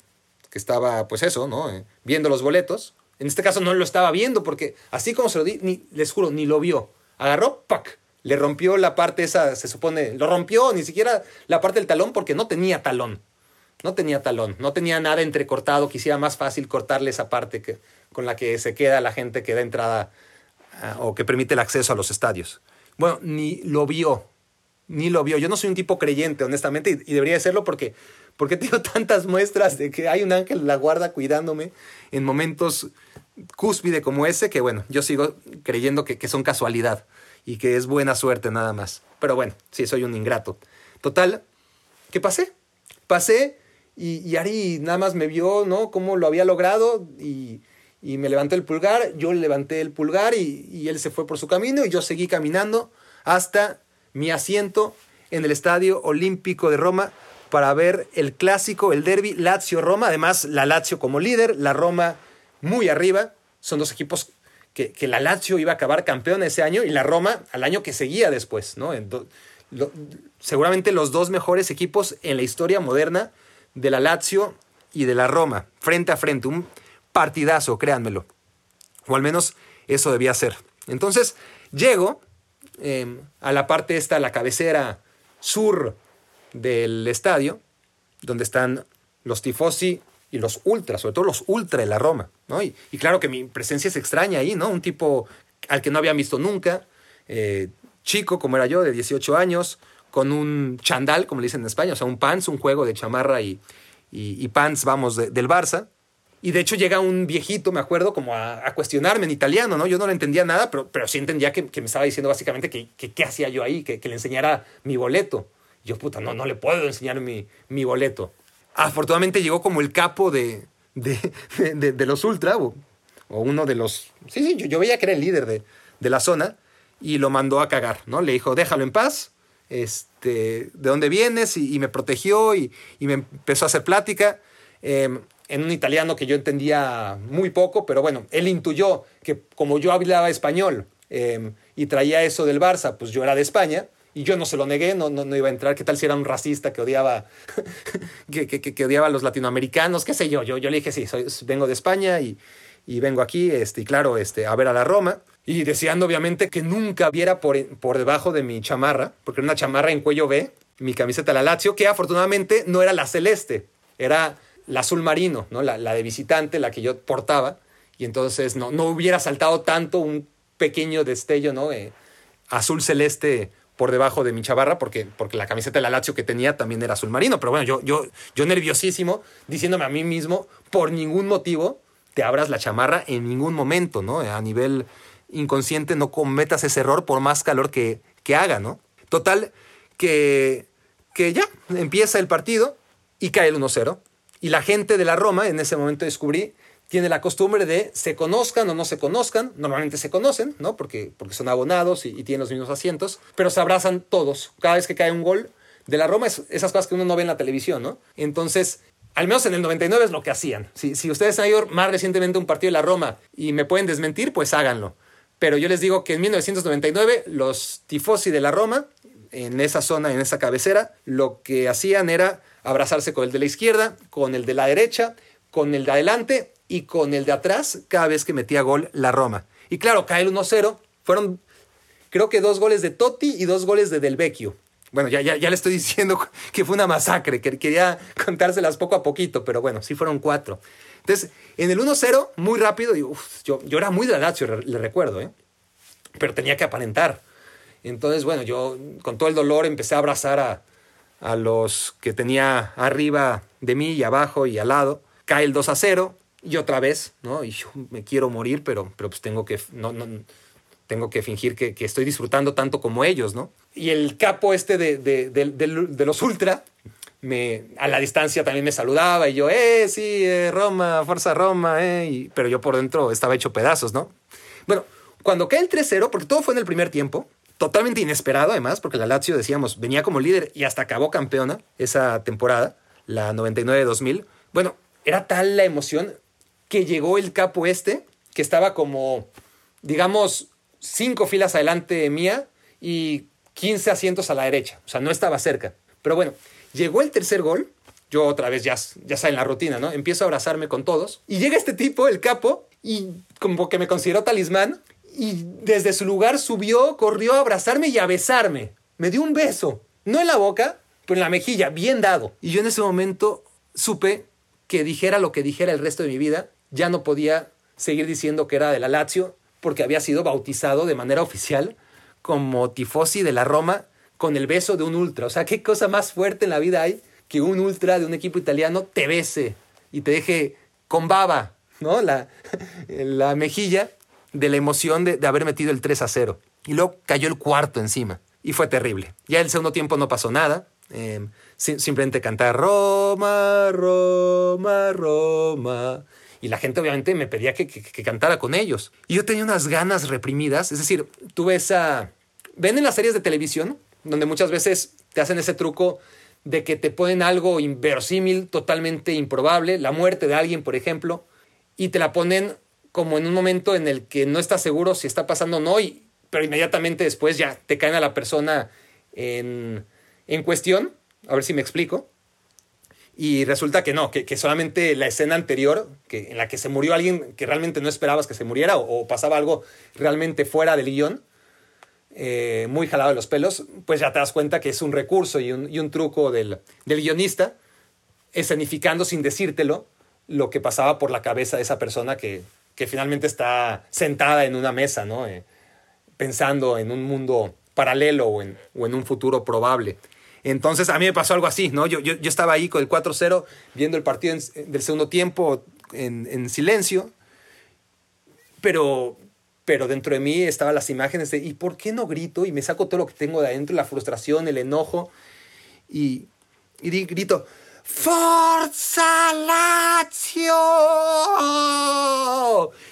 que estaba, pues eso, ¿no? Eh, viendo los boletos. En este caso no lo estaba viendo porque así como se lo di, ni, les juro, ni lo vio. agarró, ¡pac! Le rompió la parte esa, se supone, lo rompió, ni siquiera la parte del talón porque no tenía talón. No tenía talón, no tenía nada entrecortado, quisiera más fácil cortarle esa parte que, con la que se queda la gente que da entrada ah, o que permite el acceso a los estadios. Bueno, ni lo vio, ni lo vio. Yo no soy un tipo creyente, honestamente, y, debería serlo porque, porque tengo tantas muestras de que hay un ángel en la guarda cuidándome en momentos cúspide como ese, que bueno, yo sigo creyendo que, que son casualidad y que es buena suerte nada más. Pero bueno, sí, soy un ingrato. Total, ¿qué pasé? Pasé y, y Ari nada más me vio, ¿no? Cómo lo había logrado y, y me levanté el pulgar, yo le levanté el pulgar y, y, él se fue por su camino y yo seguí caminando hasta mi asiento en el Estadio Olímpico de Roma para ver el clásico, el derby Lazio-Roma. Además, la Lazio como líder, la Roma muy arriba. Son dos equipos que, la Lazio iba a acabar campeón ese año y la Roma al año que seguía después. ¿no? Seguramente los dos mejores equipos en la historia moderna de la Lazio y de la Roma, frente a frente. Un partidazo, créanmelo. O al menos eso debía ser. Entonces, llego eh, a la parte esta, la cabecera sur del estadio, donde están los tifosi y los ultras, sobre todo los ultra de la Roma, ¿no? Y, claro que mi presencia es extraña ahí, ¿no? Un tipo al que no habían visto nunca, eh, chico como era yo, de 18 años, con un chandal, como le dicen en España, o sea, un pants, un juego de chamarra y, y, pants, vamos, de, del Barça. Y de hecho llega un viejito, me acuerdo, como a, cuestionarme en italiano, ¿no? Yo no le entendía nada, pero, pero sí entendía que, que me estaba diciendo básicamente que qué hacía yo ahí, que, que, le enseñara mi boleto. Yo, puta, no, no le puedo enseñar mi, mi boleto afortunadamente llegó como el capo de, de, de, los Ultra, o, uno de los... Sí, sí, yo, yo, veía que era el líder de, de la zona, y lo mandó a cagar, ¿no? Le dijo, déjalo en paz, este, ¿de dónde vienes? Y, me protegió y, y, me empezó a hacer plática. Eh, en un italiano que yo entendía muy poco, pero bueno, él intuyó que como yo hablaba español eh, y traía eso del Barça, pues yo era de España, y yo no se lo negué, no, no, no, iba a entrar. ¿Qué tal si era un racista que odiaba, que, que, que, odiaba a los latinoamericanos? ¿Qué sé yo? Yo, yo le dije, sí, soy, vengo de España y, y vengo aquí, este, y claro, este, a ver a la Roma. Y deseando, obviamente, que nunca viera por, por debajo de mi chamarra, porque era una chamarra en cuello B, mi camiseta la Lazio, que afortunadamente no era la celeste, era la azul marino, ¿no? la, la de visitante, la que yo portaba. Y entonces no, no hubiera saltado tanto un pequeño destello, ¿no? Eh, azul celeste por debajo de mi chavarra porque, porque la camiseta de la Lazio que tenía también era azul marino. Pero bueno, yo, yo, yo nerviosísimo, diciéndome a mí mismo, por ningún motivo te abras la chamarra en ningún momento, ¿no? A nivel inconsciente no cometas ese error por más calor que, que haga, ¿no? Total, que, que ya empieza el partido y cae el 1-0. Y la gente de la Roma, en ese momento descubrí, tiene la costumbre de se conozcan o no se conozcan, normalmente se conocen, ¿no? Porque, porque son abonados y, tienen los mismos asientos, pero se abrazan todos. Cada vez que cae un gol de la Roma, es, esas cosas que uno no ve en la televisión, ¿no? Entonces, al menos en el 99 es lo que hacían. Si, si ustedes han ido más recientemente a un partido de la Roma y me pueden desmentir, pues háganlo. Pero yo les digo que en 1999 los tifosi de la Roma, en esa zona, en esa cabecera, lo que hacían era abrazarse con el de la izquierda, con el de la derecha, con el de adelante y con el de atrás cada vez que metía gol la Roma. Y claro, cae el 1-0. Fueron, creo que dos goles de Totti y dos goles de Del Vecchio. Bueno, ya, ya, ya le estoy diciendo que fue una masacre, que quería contárselas poco a poquito, pero bueno, sí fueron cuatro. Entonces, en el 1-0, muy rápido, digo, uf, yo, yo era muy de la Lazio, le recuerdo, ¿eh? pero tenía que aparentar. Entonces, bueno, yo con todo el dolor empecé a abrazar a, a los que tenía arriba de mí y abajo y al lado. Cae el 2 a 0, y otra vez, ¿no? Y yo me quiero morir, pero, pero pues tengo que, no, no, tengo que fingir que, que, estoy disfrutando tanto como ellos, ¿no? Y el capo este de, de, de, los ultra, me, a la distancia también me saludaba y yo, eh, sí, eh, Roma, fuerza Roma, eh, y, pero yo por dentro estaba hecho pedazos, ¿no? Bueno, cuando cae el 3-0, porque todo fue en el primer tiempo, totalmente inesperado además, porque la Lazio, decíamos, venía como líder y hasta acabó campeona esa temporada, la 99-2000. Bueno, era tal la emoción que llegó el capo este, que estaba como, digamos, cinco filas adelante mía y 15 asientos a la derecha. O sea, no estaba cerca. Pero bueno, llegó el tercer gol. Yo otra vez ya, ya saben la rutina, ¿no? Empiezo a abrazarme con todos. Y llega este tipo, el capo, y como que me consideró talismán. Y desde su lugar subió, corrió a abrazarme y a besarme. Me dio un beso. No en la boca, pero en la mejilla, bien dado. Y yo en ese momento supe que dijera lo que dijera el resto de mi vida, ya no podía seguir diciendo que era de la Lazio, porque había sido bautizado de manera oficial como tifosi de la Roma con el beso de un ultra. O sea, ¿qué cosa más fuerte en la vida hay que un ultra de un equipo italiano te bese y te deje con baba, ¿no? La, la mejilla de la emoción de, haber metido el 3 a 0. Y luego cayó el cuarto encima. Y fue terrible. Ya el segundo tiempo no pasó nada. Em, simplemente cantar Roma, Roma, Roma. Y la gente obviamente me pedía que, cantara con ellos. Y yo tenía unas ganas reprimidas. Es decir, tuve esa... ¿Ven en las series de televisión? Donde muchas veces te hacen ese truco de que te ponen algo inverosímil, totalmente improbable, la muerte de alguien, por ejemplo, y te la ponen como en un momento en el que no estás seguro si está pasando o no, y, pero inmediatamente después ya te caen a la persona en, en cuestión, a ver si me explico. Y resulta que no, que, solamente la escena anterior, que, en la que se murió alguien que realmente no esperabas que se muriera o, pasaba algo realmente fuera del guion, eh, muy jalado de los pelos, pues ya te das cuenta que es un recurso y un, y un truco del, del, guionista, escenificando sin decírtelo lo que pasaba por la cabeza de esa persona que, que finalmente está sentada en una mesa, ¿no? Eh, pensando en un mundo paralelo o en, o en, un futuro probable. Entonces a mí me pasó algo así, ¿no? Yo, yo, yo estaba ahí con el 4-0 viendo el partido del segundo tiempo en, en, silencio, pero, pero dentro de mí estaban las imágenes de ¿y por qué no grito? Y me saco todo lo que tengo de adentro, la frustración, el enojo, y, y grito, ¡Forza Lazio!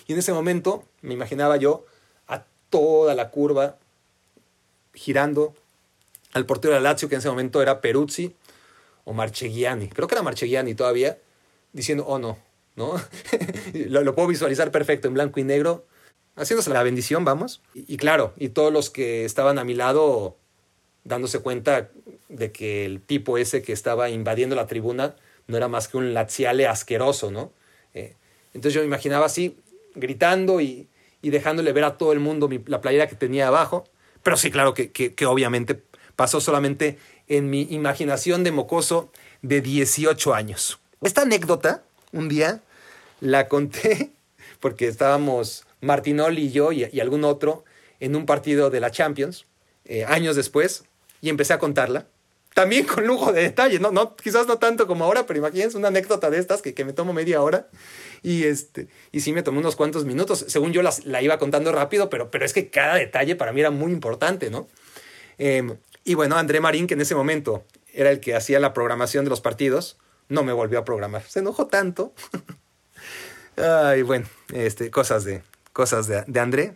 Y en ese momento me imaginaba yo a toda la curva girando al portero de Lazio, que en ese momento era Peruzzi o Marcheghiani. Creo que era Marcheghiani todavía, diciendo, oh no, ¿no? lo, puedo visualizar perfecto en blanco y negro, haciéndose la bendición, vamos. y claro, y todos los que estaban a mi lado dándose cuenta de que el tipo ese que estaba invadiendo la tribuna no era más que un laziale asqueroso, ¿no? Eh, entonces yo me imaginaba así, gritando y, dejándole ver a todo el mundo la playera que tenía abajo, pero sí, claro que, que, obviamente pasó solamente en mi imaginación de mocoso de 18 años. Esta anécdota, un día, la conté porque estábamos Martinoli y yo y, algún otro en un partido de la Champions, eh, años después, y empecé a contarla. También con lujo de detalle, ¿no? no quizás no tanto como ahora, pero imagínense una anécdota de estas que, que me tomo media hora. Y, este, y sí me tomó unos cuantos minutos. Según yo las, la iba contando rápido, pero, pero es que cada detalle para mí era muy importante, ¿no? Em, y bueno, André Marín, que en ese momento era el que hacía la programación de los partidos, no me volvió a programar. Se enojó tanto. Ay, bueno, este, cosas de, cosas de, André.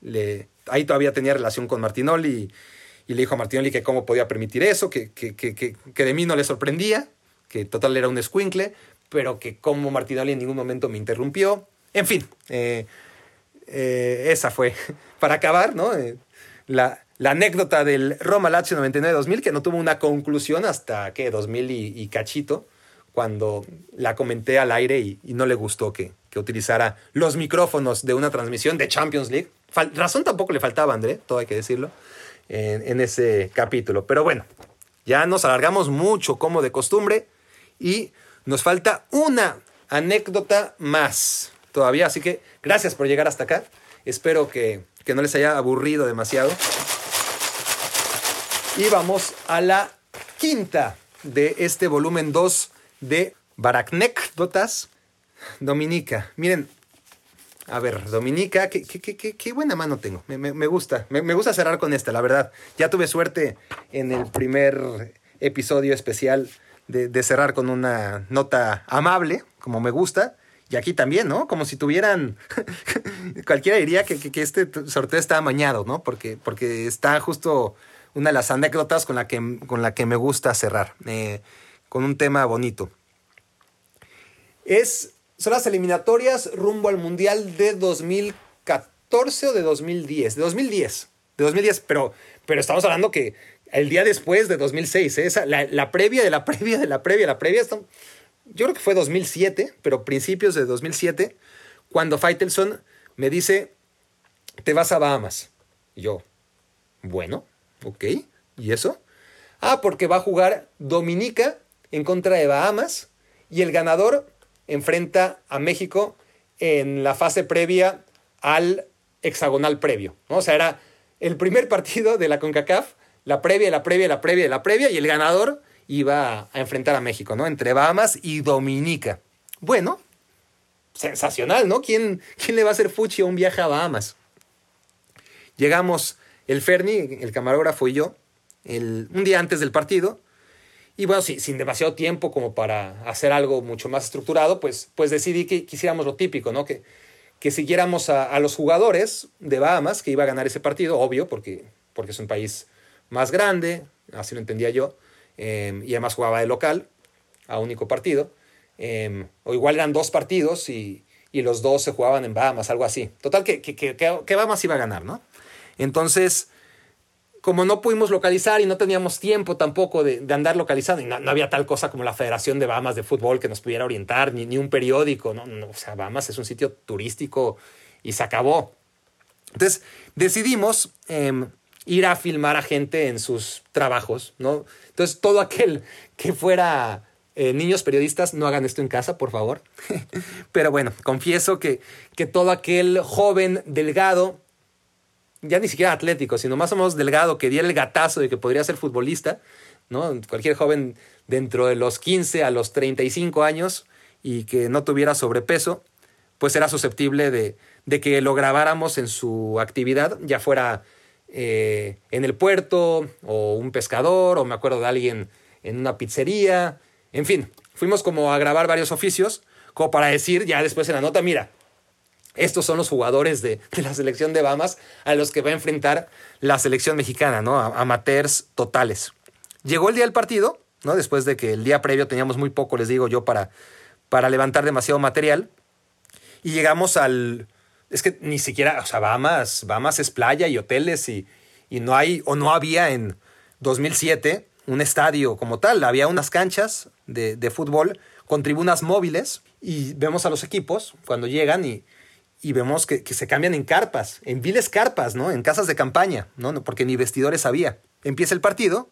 Le, ahí todavía tenía relación con Martinoli y le dijo a Martinelli que cómo podía permitir eso, que, que, que, que, de mí no le sorprendía, que total era un escuincle, pero que como Martinelli en ningún momento me interrumpió. En fin, eh, eh, esa fue, para acabar, ¿no? Eh, la, la, anécdota del Roma Lazio 99-2000, que no tuvo una conclusión hasta, ¿qué? 2000 y, cachito, cuando la comenté al aire y, no le gustó que, que, utilizara los micrófonos de una transmisión de Champions League. razón tampoco le faltaba, André, todo hay que decirlo en, ese capítulo. Pero bueno, ya nos alargamos mucho como de costumbre y nos falta una anécdota más todavía. Así que gracias por llegar hasta acá. Espero que, que no les haya aburrido demasiado. Y vamos a la quinta de este volumen 2 de Baraknekdotas Dominica. Miren, a ver, Dominica, qué, qué, qué, qué buena mano tengo. Me, me, me gusta. Me, me, gusta cerrar con esta, la verdad. Ya tuve suerte en el primer episodio especial de, de, cerrar con una nota amable, como me gusta. Y aquí también, ¿no? Como si tuvieran. Cualquiera diría que, que, este sorteo está amañado, ¿no? Porque, porque está justo una de las anécdotas con la que, con la que me gusta cerrar. Eh, con un tema bonito. Es son las eliminatorias rumbo al Mundial de 2014 o de 2010. De 2010. De 2010, pero, pero estamos hablando que el día después de 2006, ¿eh? la, previa de la previa de la previa la previa, yo creo que fue 2007, pero principios de 2007, cuando Faitelson me dice, te vas a Bahamas. Yo, bueno, ok, ¿y eso? Ah, porque va a jugar Dominica en contra de Bahamas y el ganador enfrenta a México en la fase previa al hexagonal previo. ¿no? O sea, era el primer partido de la CONCACAF, la previa, la previa, la previa, la previa, y el ganador iba a enfrentar a México, ¿no? Entre Bahamas y Dominica. Bueno, sensacional, ¿no? ¿Quién, quién le va a hacer fuchi a un viaje a Bahamas? Llegamos el Ferni, el camarógrafo y yo, un día antes del partido, y bueno, sin demasiado tiempo como para hacer algo mucho más estructurado, pues, pues decidí que quisiéramos lo típico, ¿no? Que, siguiéramos a, los jugadores de Bahamas, que iba a ganar ese partido, obvio, porque, es un país más grande, así lo entendía yo, em, y además jugaba de local, a único partido, em, o igual eran dos partidos y, y, los dos se jugaban en Bahamas, algo así. Total, que, que, que, que Bahamas iba a ganar, ¿no? Entonces, como no pudimos localizar y no teníamos tiempo tampoco de, andar localizando, y no, había tal cosa como la Federación de Bahamas de Fútbol que nos pudiera orientar, ni, ni un periódico, ¿no? o sea, Bahamas es un sitio turístico y se acabó. Entonces decidimos em, ir a filmar a gente en sus trabajos, ¿no? Entonces todo aquel que fuera eh, niños periodistas, no hagan esto en casa, por favor. Pero bueno, confieso que, que todo aquel joven delgado ya ni siquiera atlético, sino más o menos delgado, que diera el gatazo de que podría ser futbolista, ¿no? Cualquier joven dentro de los 15 a los 35 años y que no tuviera sobrepeso, pues era susceptible de, de que lo grabáramos en su actividad, ya fuera eh, en el puerto o un pescador o me acuerdo de alguien en una pizzería, en fin, fuimos como a grabar varios oficios, como para decir ya después en la nota, mira, estos son los jugadores de, la selección de Bahamas a los que va a enfrentar la selección mexicana, ¿no? Amateurs totales. Llegó el día del partido, ¿no? Después de que el día previo teníamos muy poco, les digo yo, para, para levantar demasiado material. Y llegamos al. Es que ni siquiera, o sea, Bahamas, Bahamas es playa y hoteles y, y no hay, o no había en 2007 un estadio como tal. Había unas canchas de, de fútbol con tribunas móviles y vemos a los equipos cuando llegan y y vemos que, se cambian en carpas, en viles carpas, ¿no? En casas de campaña, ¿no? Porque ni vestidores había. Empieza el partido,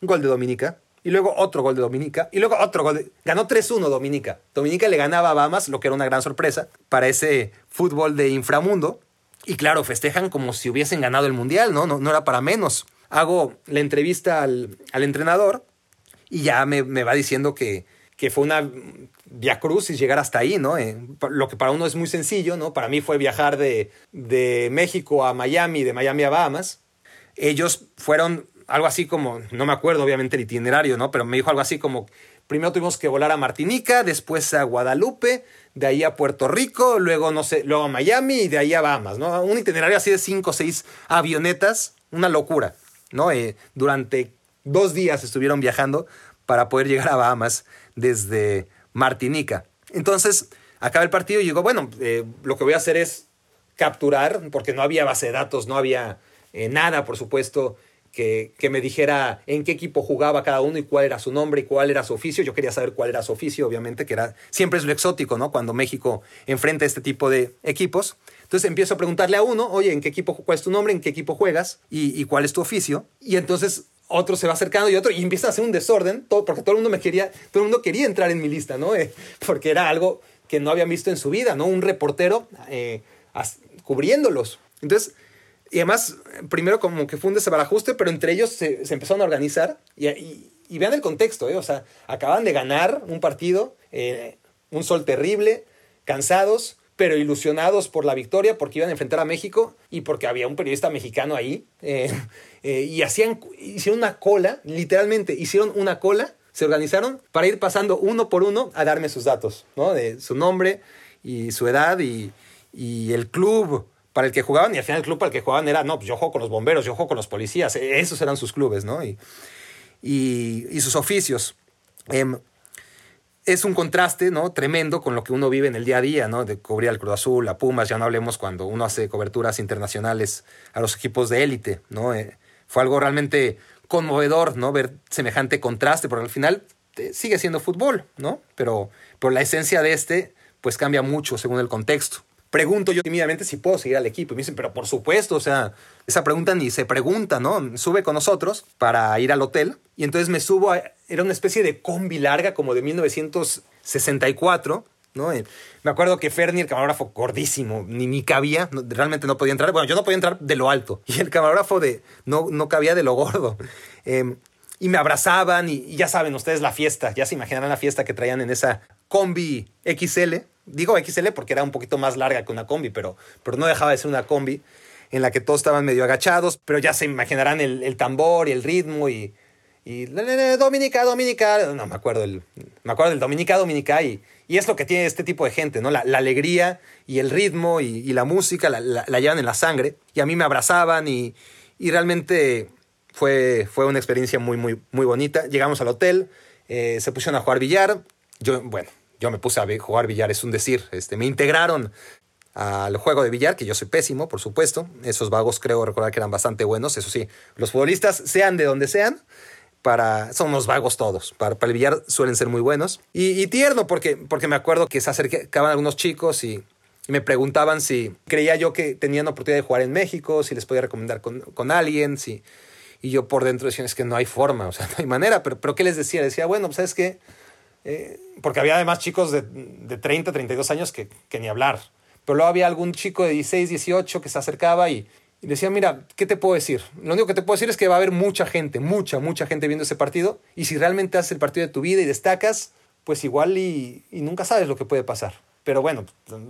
gol de Dominica, y luego otro gol de Dominica, y luego otro gol de... Ganó 3-1 Dominica. Dominica le ganaba a Bahamas, lo que era una gran sorpresa para ese fútbol de inframundo. Y claro, festejan como si hubiesen ganado el Mundial, ¿no? No, no era para menos. Hago la entrevista al, entrenador y ya me, me va diciendo que, que fue una via y llegar hasta ahí, ¿no? Eh, lo que para uno es muy sencillo, ¿no? Para mí fue viajar de, de México a Miami, de Miami a Bahamas. Ellos fueron algo así como, no me acuerdo obviamente el itinerario, ¿no? Pero me dijo algo así como, primero tuvimos que volar a Martinica, después a Guadalupe, de ahí a Puerto Rico, luego, no sé, luego a Miami y de ahí a Bahamas, ¿no? Un itinerario así de cinco o seis avionetas, una locura, ¿no? Eh, durante dos días estuvieron viajando para poder llegar a Bahamas desde Martinica. Entonces, acaba el partido y digo, bueno, eh, lo que voy a hacer es capturar, porque no había base de datos, no había eh, nada, por supuesto, que, que, me dijera en qué equipo jugaba cada uno y cuál era su nombre y cuál era su oficio. Yo quería saber cuál era su oficio, obviamente, que era siempre es lo exótico, ¿no? Cuando México enfrenta este tipo de equipos. Entonces empiezo a preguntarle a uno, oye, ¿en qué equipo, cuál es tu nombre, en qué equipo juegas y, y cuál es tu oficio? Y entonces otro se va acercando y otro, y empieza a hacer un desorden, todo, porque todo el mundo me quería, todo el mundo quería entrar en mi lista, ¿no? Eh, porque era algo que no habían visto en su vida, ¿no? Un reportero eh, cubriéndolos. Entonces, y además, primero como que fue un desabarajuste, pero entre ellos se, empezaron a organizar y, y, vean el contexto, ¿eh? O sea, acaban de ganar un partido, eh, un sol terrible, cansados, pero ilusionados por la victoria porque iban a enfrentar a México y porque había un periodista mexicano ahí. Eh, eh, y hacían, hicieron una cola, literalmente hicieron una cola, se organizaron para ir pasando uno por uno a darme sus datos, ¿no? De su nombre y su edad y, el club para el que jugaban. Y al final el club para el que jugaban era, no, pues yo juego con los bomberos, yo juego con los policías. Esos eran sus clubes, ¿no? Y, y, sus oficios. Em, es un contraste, ¿no? Tremendo con lo que uno vive en el día a día, ¿no? De cubrir al Cruz Azul, a Pumas, ya no hablemos cuando uno hace coberturas internacionales a los equipos de élite, ¿no? Eh, fue algo realmente conmovedor, ¿no? Ver semejante contraste, porque al final eh, sigue siendo fútbol, ¿no? Pero, pero la esencia de este, pues cambia mucho según el contexto. pregunto yo tímidamente si puedo seguir al equipo. Y me dicen, pero por supuesto, o sea, esa pregunta ni se pregunta, ¿no? Sube con nosotros para ir al hotel. Y entonces me subo, a, era una especie de combi larga como de 1964. ¿no? me acuerdo que Fernie, el camarógrafo gordísimo, ni, ni cabía, realmente no podía entrar. Bueno, yo no podía entrar de lo alto y el camarógrafo de, no, no cabía de lo gordo. Em, y me abrazaban y, ya saben ustedes la fiesta, ya se imaginarán la fiesta que traían en esa combi XL. Digo XL porque era un poquito más larga que una combi, pero, pero no dejaba de ser una combi en la que todos estaban medio agachados, pero ya se imaginarán el, tambor y el ritmo y, y Dominica, Dominica, no me acuerdo, el, me acuerdo del Dominica, Dominica y, y es lo que tiene este tipo de gente, ¿no? La, alegría y el ritmo y, la música la, la, llevan en la sangre y a mí me abrazaban y, y realmente fue, fue una experiencia muy, muy, muy bonita. Llegamos al hotel, eh, se pusieron a jugar billar. Yo, bueno, yo me puse a jugar billar, es un decir. Este, me integraron al juego de billar, que yo soy pésimo, por supuesto. Esos vagos creo recordar que eran bastante buenos. Eso sí, los futbolistas, sean de donde sean, para, son unos vagos todos. Para, para el billar suelen ser muy buenos. Y, tierno, porque, porque me acuerdo que se acercaban algunos chicos y, me preguntaban si creía yo que tenían oportunidad de jugar en México, si les podía recomendar con, con alguien, si, y yo por dentro decía, es que no hay forma, o sea, no hay manera. Pero, pero ¿qué les decía? Decía, bueno, pues ¿sabes qué? Eh, porque había además chicos de, de 30, 32 años que, que, ni hablar. Pero luego había algún chico de 16, 18 que se acercaba y, y decía, mira, ¿qué te puedo decir? Lo único que te puedo decir es que va a haber mucha gente, mucha, mucha gente viendo ese partido. Y si realmente haces el partido de tu vida y destacas, pues igual y, y nunca sabes lo que puede pasar. Pero bueno,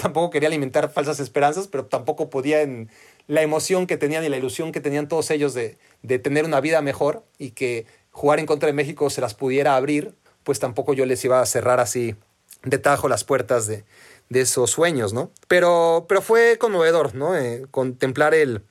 tampoco quería alimentar falsas esperanzas, pero tampoco podía en, la emoción que tenían y la ilusión que tenían todos ellos de, tener una vida mejor y que jugar en contra de México se las pudiera abrir, pues tampoco yo les iba a cerrar así de tajo las puertas de, esos sueños, ¿no? Pero, pero fue conmovedor, ¿no? Eh, contemplar el,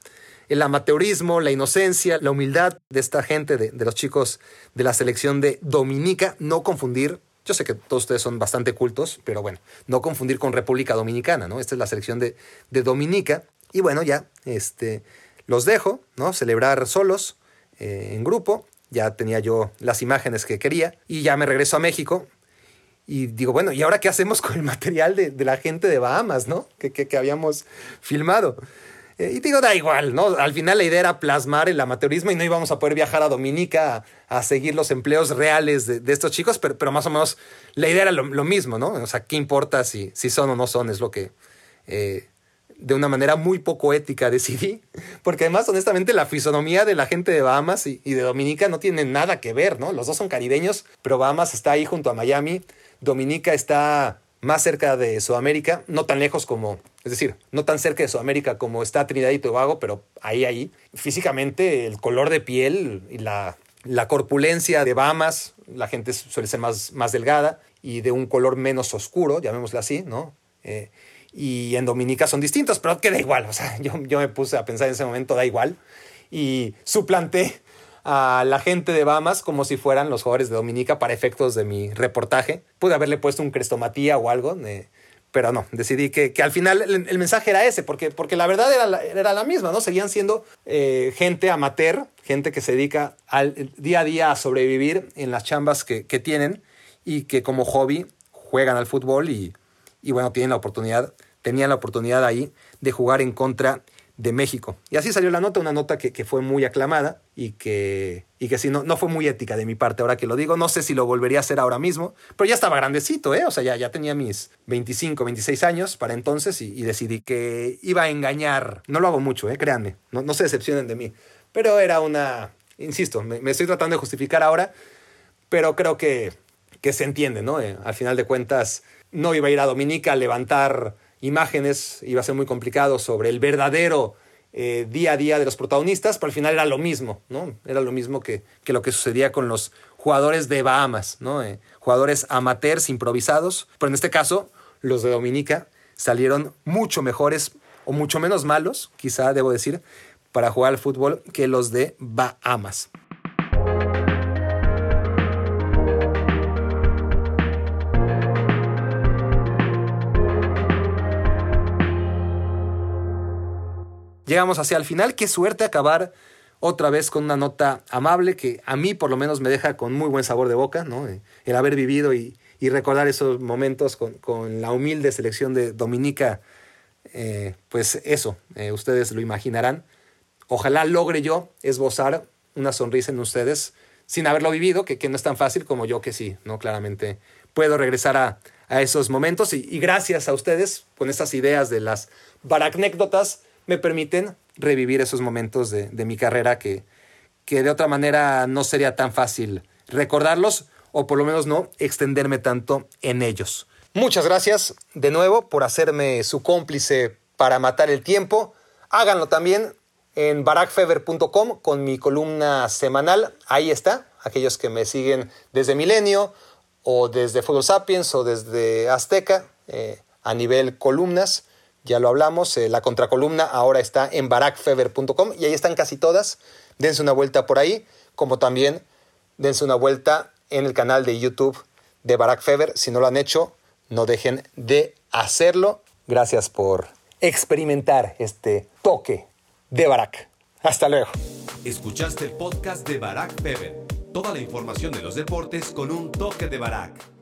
el amateurismo, la inocencia, la humildad de esta gente, de, los chicos de la selección de Dominica, no confundir. Yo sé que todos ustedes son bastante cultos, pero bueno, no confundir con República Dominicana, ¿no? Esta es la selección de, de Dominica, y bueno, ya este, los dejo, ¿no? Celebrar solos, eh, en grupo. Ya tenía yo las imágenes que quería. Y ya me regreso a México. Y digo, bueno, ¿y ahora qué hacemos con el material de, la gente de Bahamas, ¿no? Que, que, habíamos filmado. Eh, y digo, da igual, ¿no? Al final la idea era plasmar el amateurismo y no íbamos a poder viajar a Dominica a, seguir los empleos reales de, estos chicos, pero, pero, más o menos la idea era lo, mismo, ¿no? O sea, ¿qué importa si, si son o no son? Es lo que eh, de una manera muy poco ética decidí, porque además honestamente la fisonomía de la gente de Bahamas y, de Dominica no tiene nada que ver, ¿no? Los dos son caribeños, pero Bahamas está ahí junto a Miami, Dominica está más cerca de Sudamérica, no tan lejos como, es decir, no tan cerca de Sudamérica como está Trinidad y Tobago, pero ahí, ahí. Físicamente, el color de piel y la, la corpulencia de Bahamas, la gente suele ser más, más delgada y de un color menos oscuro, llamémoslo así, ¿no? Eh, y en Dominica son distintos, pero que da igual, o sea, yo, yo me puse a pensar en ese momento, da igual, y suplanté a la gente de Bahamas como si fueran los jugadores de Dominica para efectos de mi reportaje. Pude haberle puesto un crestomatía o algo, eh, pero no, decidí que, que al final el, mensaje era ese, porque, porque la verdad era la, era la misma, ¿no? Seguían siendo eh, gente amateur, gente que se dedica al día a día a sobrevivir en las chambas que, que tienen y que como hobby juegan al fútbol y, y bueno, tienen la oportunidad tenían la oportunidad ahí de jugar en contra de México. Y así salió la nota, una nota que, fue muy aclamada y que, y que no, no fue muy ética de mi parte ahora que lo digo. No sé si lo volvería a hacer ahora mismo, pero ya estaba grandecito, ¿eh? O sea, ya, ya tenía mis 25, 26 años para entonces y, decidí que iba a engañar. No lo hago mucho, ¿eh? Créanme, no, no se decepcionen de mí. Pero era una, insisto, me, estoy tratando de justificar ahora, pero creo que, que se entiende, ¿no? Eh, al final de cuentas, no iba a ir a Dominica a levantar imágenes, iba a ser muy complicado sobre el verdadero eh, día a día de los protagonistas, pero al final era lo mismo, ¿no? Era lo mismo que, que lo que sucedía con los jugadores de Bahamas, ¿no? Eh, jugadores amateurs improvisados, pero en este caso los de Dominica salieron mucho mejores o mucho menos malos, quizá debo decir, para jugar al fútbol que los de Bahamas. Llegamos hacia el final. Qué suerte acabar otra vez con una nota amable que a mí por lo menos me deja con muy buen sabor de boca, ¿no? Eh, el haber vivido y, recordar esos momentos con, la humilde selección de Dominica eh, pues eso, eh, ustedes lo imaginarán. Ojalá logre yo esbozar una sonrisa en ustedes sin haberlo vivido, que, que no es tan fácil como yo que sí, ¿no? Claramente puedo regresar a, a esos momentos y, gracias a ustedes con estas ideas de las baracnécdotas me permiten revivir esos momentos de, de mi carrera que, que de otra manera no sería tan fácil recordarlos o por lo menos no extenderme tanto en ellos. Muchas gracias de nuevo por hacerme su cómplice para matar el tiempo. Háganlo también en barakfever.com con mi columna semanal. Ahí está, aquellos que me siguen desde Milenio o desde Fuego Sapiens o desde Azteca eh, a nivel columnas. Ya lo hablamos, eh, la contracolumna ahora está en barakfever.com y ahí están casi todas. Dense una vuelta por ahí, como también dense una vuelta en el canal de YouTube de Barack Feber. Si no lo han hecho, no dejen de hacerlo. Gracias por experimentar este toque de Barack. Hasta luego. Escuchaste el podcast de Barack Feber. Toda la información de los deportes con un toque de Barack.